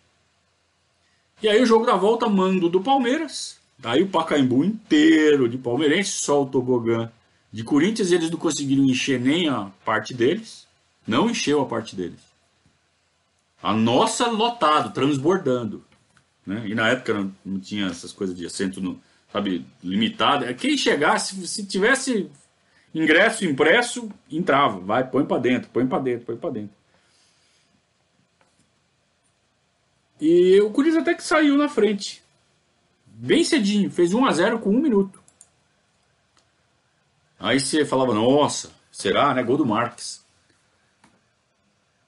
E aí o jogo da volta, mando do Palmeiras. Daí o Pacaembu inteiro de palmeirense, só o tobogã De Corinthians eles não conseguiram encher nem a parte deles, não encheu a parte deles. A nossa lotado, transbordando. Né? E na época não, não tinha essas coisas de assento no, sabe, limitado. É, quem chegasse, se tivesse ingresso impresso, entrava. Vai, põe para dentro, põe para dentro, põe para dentro. E o Corinthians até que saiu na frente. Bem cedinho, fez 1 a 0 com um minuto. Aí você falava, nossa, será, né? Gol do Marques.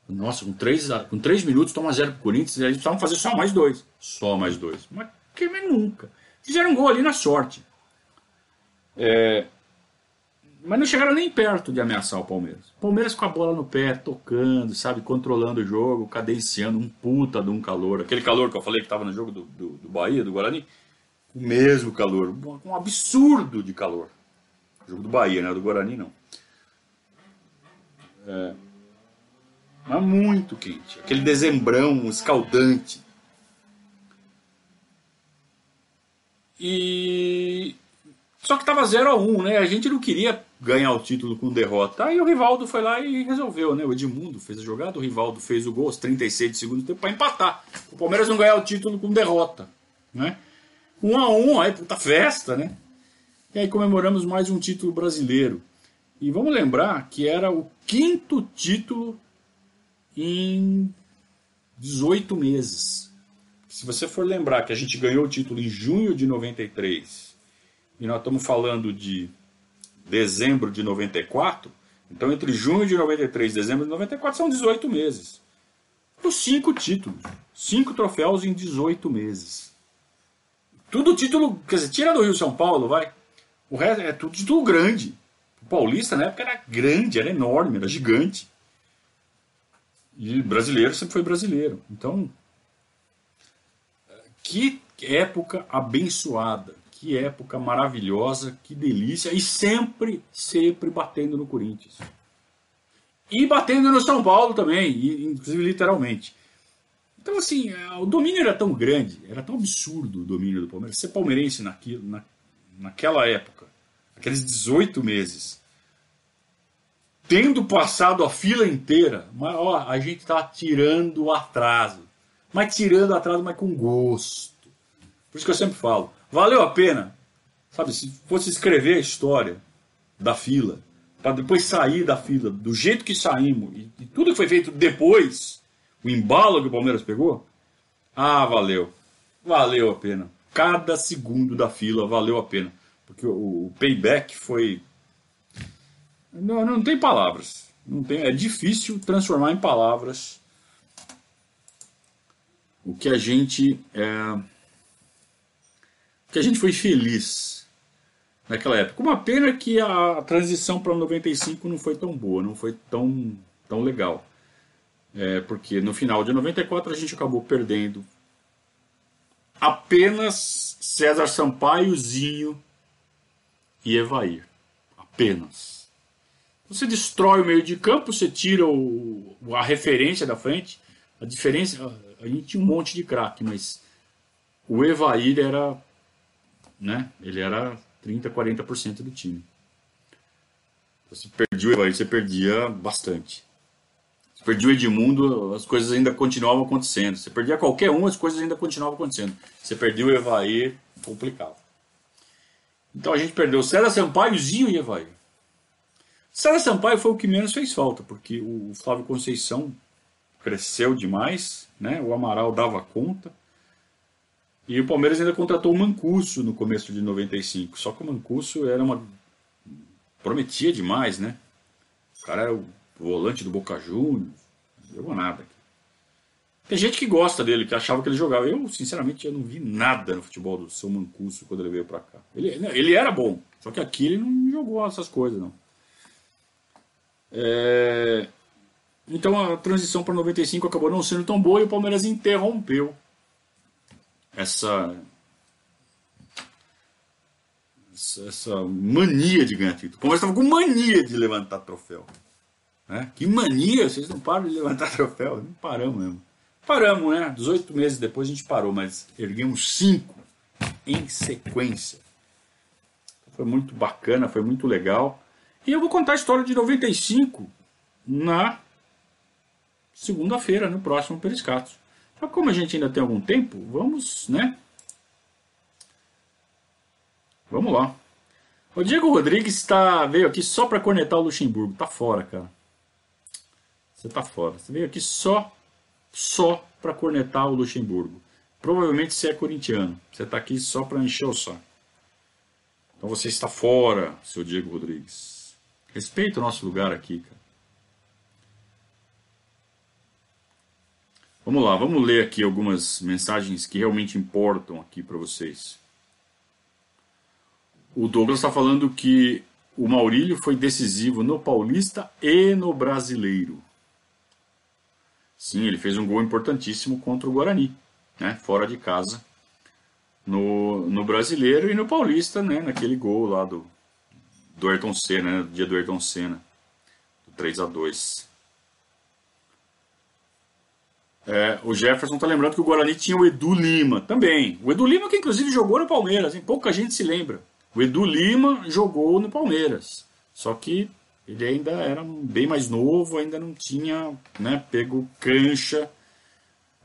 Nossa, com três, com três minutos toma zero pro Corinthians, e eles precisavam fazer só mais dois. Só mais dois. Mas que nunca. Fizeram um gol ali na sorte. É, mas não chegaram nem perto de ameaçar o Palmeiras. Palmeiras com a bola no pé, tocando, sabe, controlando o jogo, cadenciando um puta de um calor. Aquele calor que eu falei que estava no jogo do, do, do, Bahia, do Guarani, o mesmo calor, um absurdo de calor. Jogo do Bahia, né? Do Guarani não. É, mas muito quente. Aquele dezembrão escaldante. E só que estava 0 a 1 um, né? A gente não queria ganhar o título com derrota. Aí o Rivaldo foi lá e resolveu, né? O Edmundo fez a jogada, o Rivaldo fez o gol aos 36 de segundo tempo para empatar. O Palmeiras não ganhar o título com derrota, né? 1 um a 1 um, aí puta festa, né? E aí comemoramos mais um título brasileiro. E vamos lembrar que era o quinto título em 18 meses. Se você for lembrar que a gente ganhou o título em junho de 93 e nós estamos falando de dezembro de 94, então entre junho de 93 e dezembro de 94 são 18 meses. Os cinco títulos, cinco troféus em 18 meses. Tudo título, quer dizer, tira do Rio São Paulo, vai. O resto é tudo título grande. O Paulista na época era grande, era enorme, era gigante. E brasileiro sempre foi brasileiro. Então, que época abençoada. Que época maravilhosa, que delícia. E sempre, sempre batendo no Corinthians. E batendo no São Paulo também, inclusive literalmente. Então, assim, é, o domínio era tão grande, era tão absurdo o domínio do Palmeiras. Ser palmeirense na, naquela época, aqueles 18 meses, tendo passado a fila inteira, mas ó, a gente está tirando atraso. Mas tirando atraso, mas com gosto. Por isso que eu sempre falo, valeu a pena, sabe, se fosse escrever a história da fila, para depois sair da fila do jeito que saímos, e, e tudo que foi feito depois, o embalo que o Palmeiras pegou, ah, valeu. Valeu a pena. Cada segundo da fila valeu a pena. Porque o, o payback foi. Não, não tem palavras. Não tem, é difícil transformar em palavras o que a gente. É, que a gente foi feliz naquela época. Uma pena que a transição para 95 não foi tão boa, não foi tão, tão legal. É, porque no final de 94 a gente acabou perdendo apenas César Sampaio, Zinho e Evair. Apenas. Você destrói o meio de campo, você tira o, a referência da frente. A diferença. A gente tinha um monte de craque, mas o Evair era né? Ele era 30, 40% do time. Você perdia o Evair, você perdia bastante. Você perdia o Edmundo, as coisas ainda continuavam acontecendo. Você perdia qualquer um, as coisas ainda continuavam acontecendo. Você perdia o Evair, complicado. Então a gente perdeu César Sampaio, Zinho e Evair. César Sampaio foi o que menos fez falta, porque o Flávio Conceição cresceu demais, né? o Amaral dava conta. E o Palmeiras ainda contratou o Mancuso no começo de 95. Só que o Mancuso era uma. prometia demais, né? O cara era o volante do Boca Juniors. Não jogou nada. Tem gente que gosta dele, que achava que ele jogava. Eu, sinceramente, eu não vi nada no futebol do seu Mancuso quando ele veio pra cá. Ele, ele era bom, só que aqui ele não jogou essas coisas, não. É... Então a transição para 95 acabou não sendo tão boa e o Palmeiras interrompeu essa, essa mania de ganhar título. O Palmeiras estava com mania de levantar troféu. Né? Que mania, vocês não param de levantar troféu. Não paramos mesmo. Paramos, né? 18 meses depois a gente parou, mas erguemos cinco em sequência. Foi muito bacana, foi muito legal. E eu vou contar a história de 95 na segunda-feira, no próximo Periscato. Só como a gente ainda tem algum tempo, vamos, né? Vamos lá. O Diego Rodrigues tá, veio aqui só para cornetar o Luxemburgo. Tá fora, cara. Você tá fora. Você veio aqui só, só para cornetar o Luxemburgo. Provavelmente você é corintiano. Você tá aqui só para encher o saco. Então você está fora, seu Diego Rodrigues. Respeita o nosso lugar aqui, cara. Vamos lá, vamos ler aqui algumas mensagens que realmente importam aqui para vocês. O Douglas está falando que o Maurílio foi decisivo no Paulista e no Brasileiro. Sim, ele fez um gol importantíssimo contra o Guarani, né, fora de casa, no, no Brasileiro e no Paulista, né, naquele gol lá do, do Ayrton Senna, né, do dia do Ayrton Senna, do 3 a 2 é, o Jefferson está lembrando que o Guarani tinha o Edu Lima também. O Edu Lima que inclusive jogou no Palmeiras, hein? pouca gente se lembra. O Edu Lima jogou no Palmeiras. Só que ele ainda era bem mais novo, ainda não tinha né, pego cancha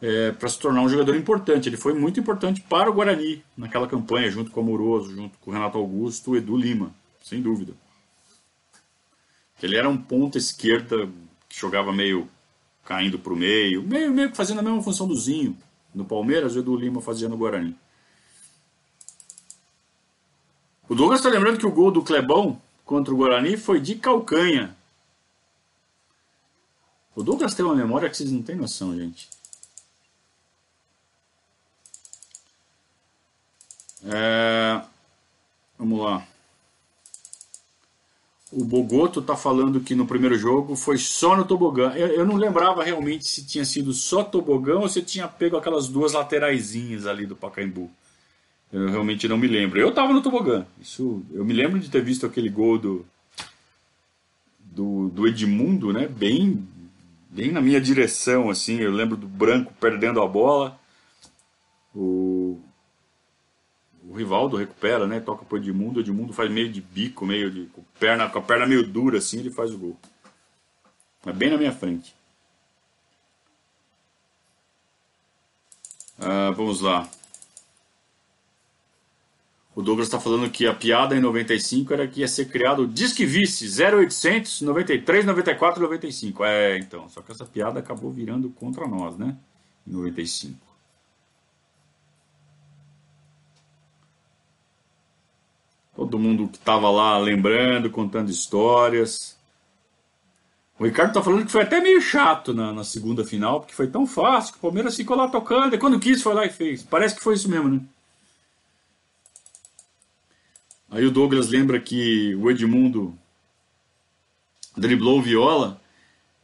é, para se tornar um jogador importante. Ele foi muito importante para o Guarani naquela campanha, junto com o Amoroso, junto com o Renato Augusto, o Edu Lima, sem dúvida. Ele era um ponta esquerda que jogava meio caindo para o meio, meio, meio fazendo a mesma função do Zinho. No Palmeiras, o Edu Lima fazia no Guarani. O Douglas está lembrando que o gol do Clebão contra o Guarani foi de calcanha. O Douglas tem uma memória que vocês não têm noção, gente. É... Vamos lá. O Bogoto está falando que no primeiro jogo foi só no tobogã. Eu, eu, não lembrava realmente se tinha sido só tobogã ou se tinha pego aquelas duas lateraisinhas ali do Pacaembu. Eu realmente não me lembro. Eu estava no tobogã. Isso, eu me lembro de ter visto aquele gol do, do, do Edmundo, né? Bem, bem na minha direção, assim. Eu lembro do Branco perdendo a bola. O, o Rivaldo recupera, né? Toca pro Edmundo, o Edmundo faz meio de bico, meio de. Com, perna, com a perna meio dura assim, ele faz o gol. Mas bem na minha frente. Ah, vamos lá. Douglas está falando que a piada em 95 era que ia ser criado o Disque Vice 0800 93 94 95. É, então. Só que essa piada acabou virando contra nós, né? Em 95. Todo mundo que estava lá lembrando, contando histórias. O Ricardo está falando que foi até meio chato na, na, segunda final, porque foi tão fácil que o Palmeiras ficou lá tocando, e quando quis foi lá e fez. Parece que foi isso mesmo, né? Aí o Douglas lembra que o Edmundo driblou o Viola,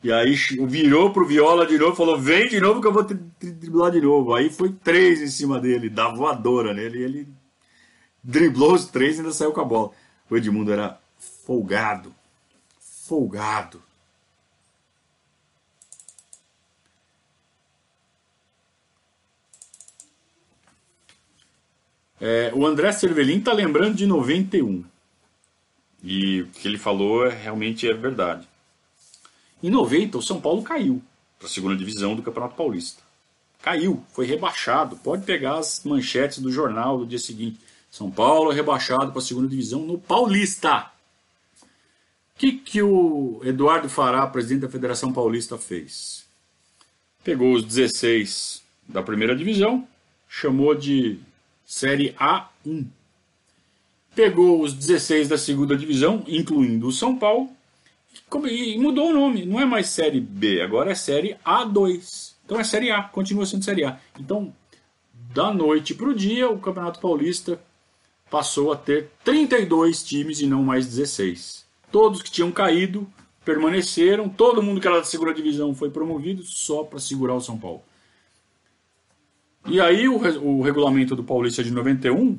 e aí virou pro Viola de novo, falou: vem de novo que eu vou driblar de novo. Aí foi três em cima dele, da voadora nele, e ele driblou os três e ainda saiu com a bola. O Edmundo era folgado. Folgado. É, o André Cervelin está lembrando de 91. E o que ele falou é, realmente é verdade. Em 90, o São Paulo caiu para a segunda divisão do Campeonato Paulista. Caiu, foi rebaixado. Pode pegar as manchetes do jornal do dia seguinte. São Paulo é rebaixado para a segunda divisão no Paulista. O que, que o Eduardo Fará, presidente da Federação Paulista, fez? Pegou os 16 da primeira divisão, chamou de Série A1. Pegou os 16 da segunda divisão, incluindo o São Paulo, e mudou o nome. Não é mais Série B, agora é Série A2. Então é Série A, continua sendo Série A. Então, da noite para o dia, o Campeonato Paulista passou a ter 32 times e não mais 16. Todos que tinham caído permaneceram, todo mundo que era da segunda divisão foi promovido só para segurar o São Paulo. E aí o, o regulamento do Paulista de 91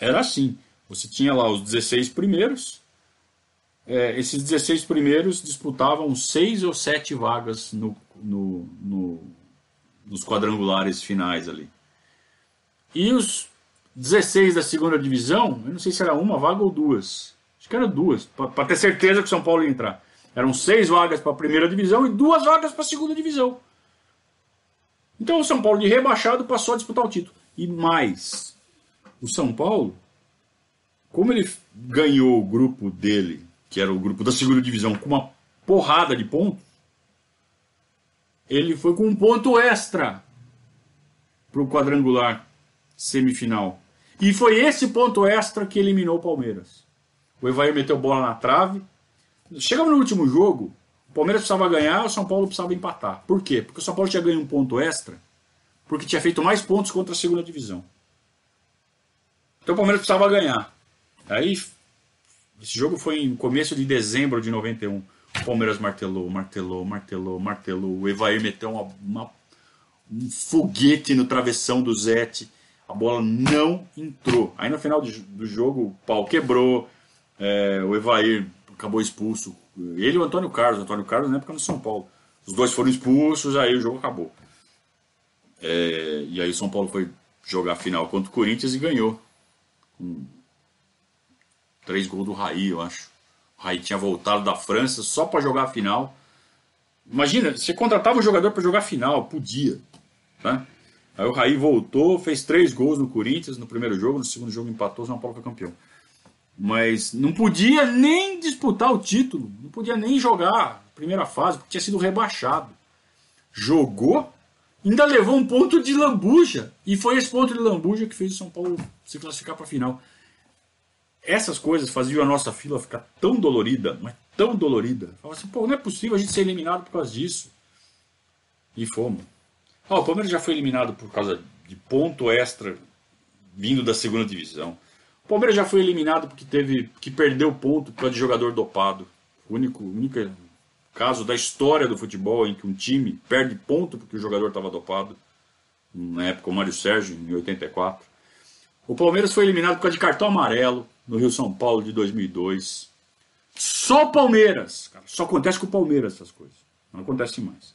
era assim: você tinha lá os 16 primeiros, é, esses 16 primeiros disputavam seis ou sete vagas no, no, no, nos quadrangulares finais ali. E os 16 da segunda divisão, eu não sei se era uma vaga ou duas. Acho que eram duas, para ter certeza que o São Paulo ia entrar. Eram seis vagas para a primeira divisão e duas vagas para a segunda divisão. Então o São Paulo de rebaixado passou a disputar o título. E mais, o São Paulo, como ele ganhou o grupo dele, que era o grupo da segunda divisão, com uma porrada de pontos, ele foi com um ponto extra para o quadrangular semifinal. E foi esse ponto extra que eliminou o Palmeiras. O Evair meteu bola na trave. Chegamos no último jogo, o Palmeiras precisava ganhar, o São Paulo precisava empatar. Por quê? Porque o São Paulo tinha ganho um ponto extra, porque tinha feito mais pontos contra a segunda divisão. Então o Palmeiras precisava ganhar. Aí, esse jogo foi em começo de dezembro de 91. O Palmeiras martelou, martelou, martelou, martelou. O Evair meteu uma, uma, um foguete no travessão do Zete. A bola não entrou. Aí no final do jogo o pau quebrou. É, o Evair acabou expulso. Ele e o Antônio Carlos. O Antônio Carlos na época no São Paulo. Os dois foram expulsos, aí o jogo acabou. É, e aí o São Paulo foi jogar a final contra o Corinthians e ganhou. Com três gols do Raí, eu acho. O Raí tinha voltado da França só para jogar a final. Imagina, você contratava o jogador para jogar a final, podia. Tá? Aí o Raí voltou, fez três gols no Corinthians no primeiro jogo, no segundo jogo empatou, o São Paulo foi campeão. Mas não podia nem disputar o título, não podia nem jogar primeira fase, porque tinha sido rebaixado. Jogou, ainda levou um ponto de lambuja, e foi esse ponto de lambuja que fez o São Paulo se classificar para a final. Essas coisas faziam a nossa fila ficar tão dolorida, mas tão dolorida. Falava assim, pô, não é possível a gente ser eliminado por causa disso. E fomos. Oh, o Palmeiras já foi eliminado por causa de ponto extra vindo da segunda divisão. Palmeiras já foi eliminado porque teve que perdeu ponto por causa de jogador dopado. O único, único caso da história do futebol em que um time perde ponto porque o jogador estava dopado. Na época o Mário Sérgio, em 84. O Palmeiras foi eliminado por causa de cartão amarelo no Rio São Paulo de 2002. Só Palmeiras, cara. Só acontece com o Palmeiras essas coisas. Não acontece mais.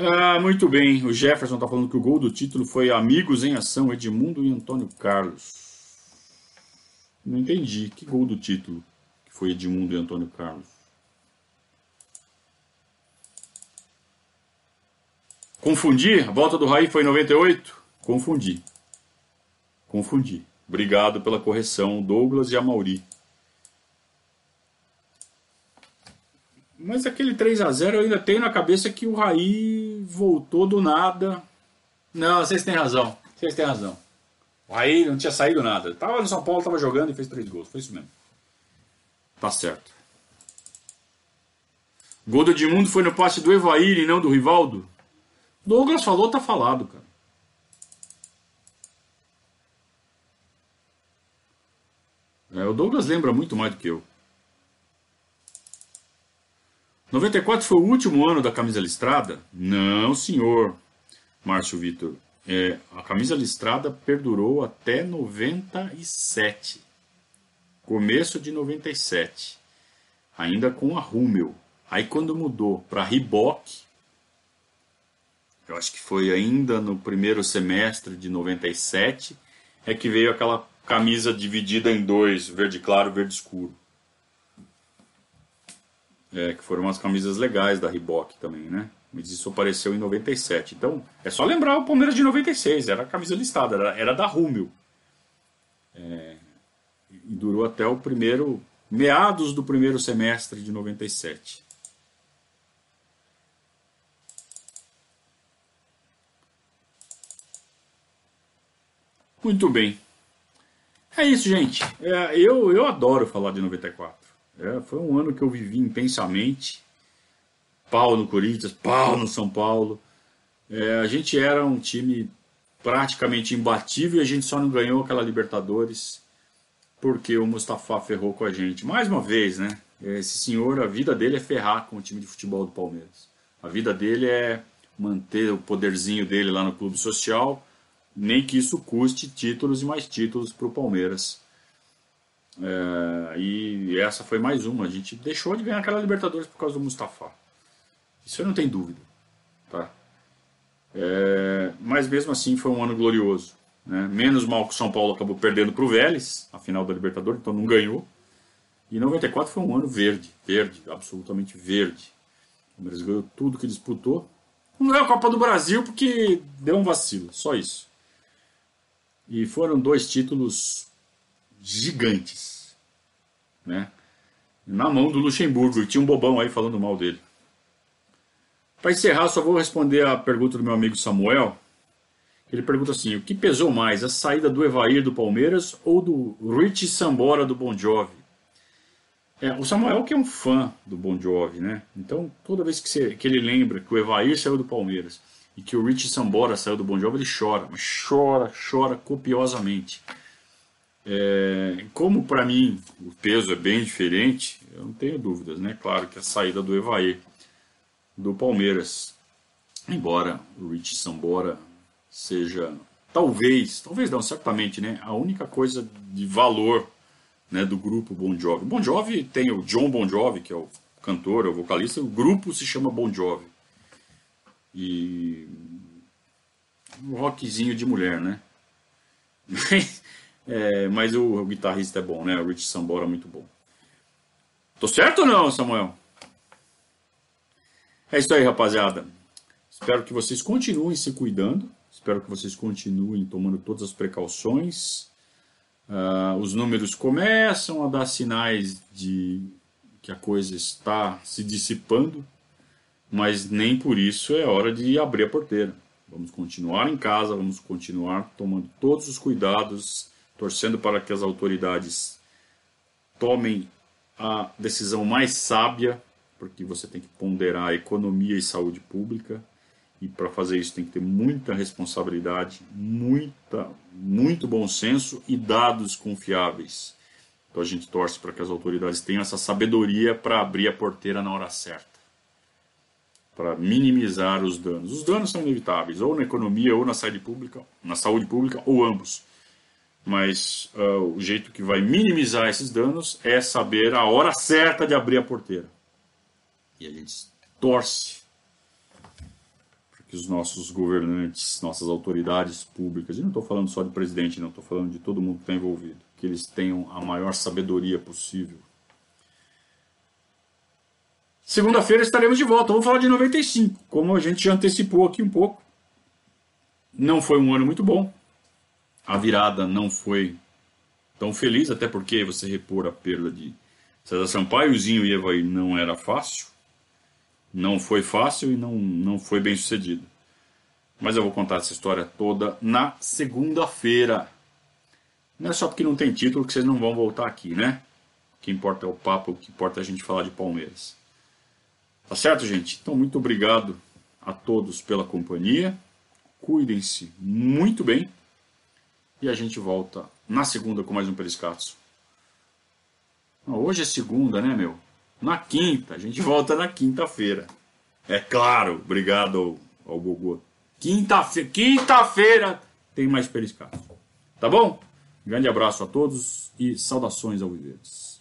Ah, muito bem. O Jefferson está falando que o gol do título foi Amigos em Ação, Edmundo e Antônio Carlos. Não entendi. Que gol do título que foi Edmundo e Antônio Carlos? Confundi? A volta do Raí foi em 98? Confundi. Confundi. Obrigado pela correção, Douglas e Amauri. Mas aquele 3 a 0 eu ainda tenho na cabeça que o Raí voltou do nada. Não, vocês têm razão. Vocês têm razão. O Raí não tinha saído nada. Tava no São Paulo, tava jogando e fez três gols. Foi isso mesmo. Tá certo. Gol do Edmundo foi no passe do Evair e não do Rivaldo? Douglas falou, tá falado, cara. É, o Douglas lembra muito mais do que eu. 94 foi o último ano da camisa listrada? Não, senhor, Márcio Vitor. É, a camisa listrada perdurou até 97. Começo de 97. Ainda com a Rummel. Aí quando mudou para Reebok, eu acho que foi ainda no primeiro semestre de 97, é que veio aquela camisa dividida em dois, verde claro verde escuro. É, que foram umas camisas legais da Reebok também, né? Mas isso apareceu em 97. Então, é só lembrar o Palmeiras de 96, era a camisa listada, era, era da Rúmio. É, e durou até o primeiro, meados do primeiro semestre de 97. Muito bem. É isso, gente. É, eu, eu adoro falar de 94. É, foi um ano que eu vivi intensamente. Pau no Corinthians, pau no São Paulo. É, a gente era um time praticamente imbatível e a gente só não ganhou aquela Libertadores porque o Mustafa ferrou com a gente. Mais uma vez, né? Esse senhor, a vida dele é ferrar com o time de futebol do Palmeiras. A vida dele é manter o poderzinho dele lá no clube social, nem que isso custe títulos e mais títulos para o Palmeiras. É, e essa foi mais uma. A gente deixou de ganhar aquela Libertadores por causa do Mustafa. Isso eu não tenho dúvida. Tá? É, mas mesmo assim foi um ano glorioso. Né? Menos mal que o São Paulo acabou perdendo para o Vélez, a final da Libertadores, então não ganhou. E 94 foi um ano verde, verde, absolutamente verde. O Palmeiras ganhou tudo que disputou. Não ganhou a Copa do Brasil porque deu um vacilo, só isso. E foram dois títulos gigantes, né? Na mão do Luxemburgo, e tinha um bobão aí falando mal dele. Para encerrar, só vou responder a pergunta do meu amigo Samuel. Ele pergunta assim: o que pesou mais, a saída do Evair do Palmeiras ou do Rich Sambora do Bon Jovi? É, o Samuel que é um fã do Bon Jovi, né? Então toda vez que, você, que ele lembra que o Evair saiu do Palmeiras e que o Rich Sambora saiu do Bon Jovi, ele chora, mas chora, chora copiosamente. É, como para mim o peso é bem diferente, eu não tenho dúvidas, né? Claro que a saída do Evair do Palmeiras. Embora o Rich Sambora seja, talvez, talvez não, certamente, né, a única coisa de valor né, do grupo Bon Jovi. Bon Jovi tem o John Bon Jovi, que é o cantor, é o vocalista, o grupo se chama Bon Jovi. E um rockzinho de mulher, né? é, mas o, o, guitarrista é bom, né? O Rich Sambora é muito bom. Tô certo ou não, Samuel? É isso aí, rapaziada. Espero que vocês continuem se cuidando. Espero que vocês continuem tomando todas as precauções. Uh, os números começam a dar sinais de que a coisa está se dissipando, mas nem por isso é hora de abrir a porteira. Vamos continuar em casa, vamos continuar tomando todos os cuidados, torcendo para que as autoridades tomem a decisão mais sábia porque você tem que ponderar economia e saúde pública. E para fazer isso tem que ter muita responsabilidade, muita, muito bom senso e dados confiáveis. Então a gente torce para que as autoridades tenham essa sabedoria para abrir a porteira na hora certa, para minimizar os danos. Os danos são inevitáveis, ou na economia, ou na saúde pública, na saúde pública, ou ambos. Mas uh, o jeito que vai minimizar esses danos é saber a hora certa de abrir a porteira. E a gente torce para que os nossos governantes, nossas autoridades públicas, e não estou falando só de presidente, não, estou falando de todo mundo que está envolvido, que eles tenham a maior sabedoria possível. Segunda-feira estaremos de volta. Vamos falar de 95, como a gente já antecipou aqui um pouco. Não foi um ano muito bom. A virada não foi tão feliz, até porque você repor a perda de César Sampaio, Zinho e Evaí não era fácil. Não foi fácil e não, não foi bem sucedido. Mas eu vou contar essa história toda na segunda-feira. Não é só porque não tem título que vocês não vão voltar aqui, né? O que importa é o papo, o que importa é a gente falar de Palmeiras. Tá certo, gente? Então, muito obrigado a todos pela companhia. Cuidem-se muito bem. E a gente volta na segunda com mais um Periscatso. Hoje é segunda, né, meu? na quinta. A gente volta na quinta-feira. É claro, obrigado ao, ao Gogô. Quinta-feira, quinta-feira tem mais periscado. Tá bom? grande abraço a todos e saudações ao Viverdes.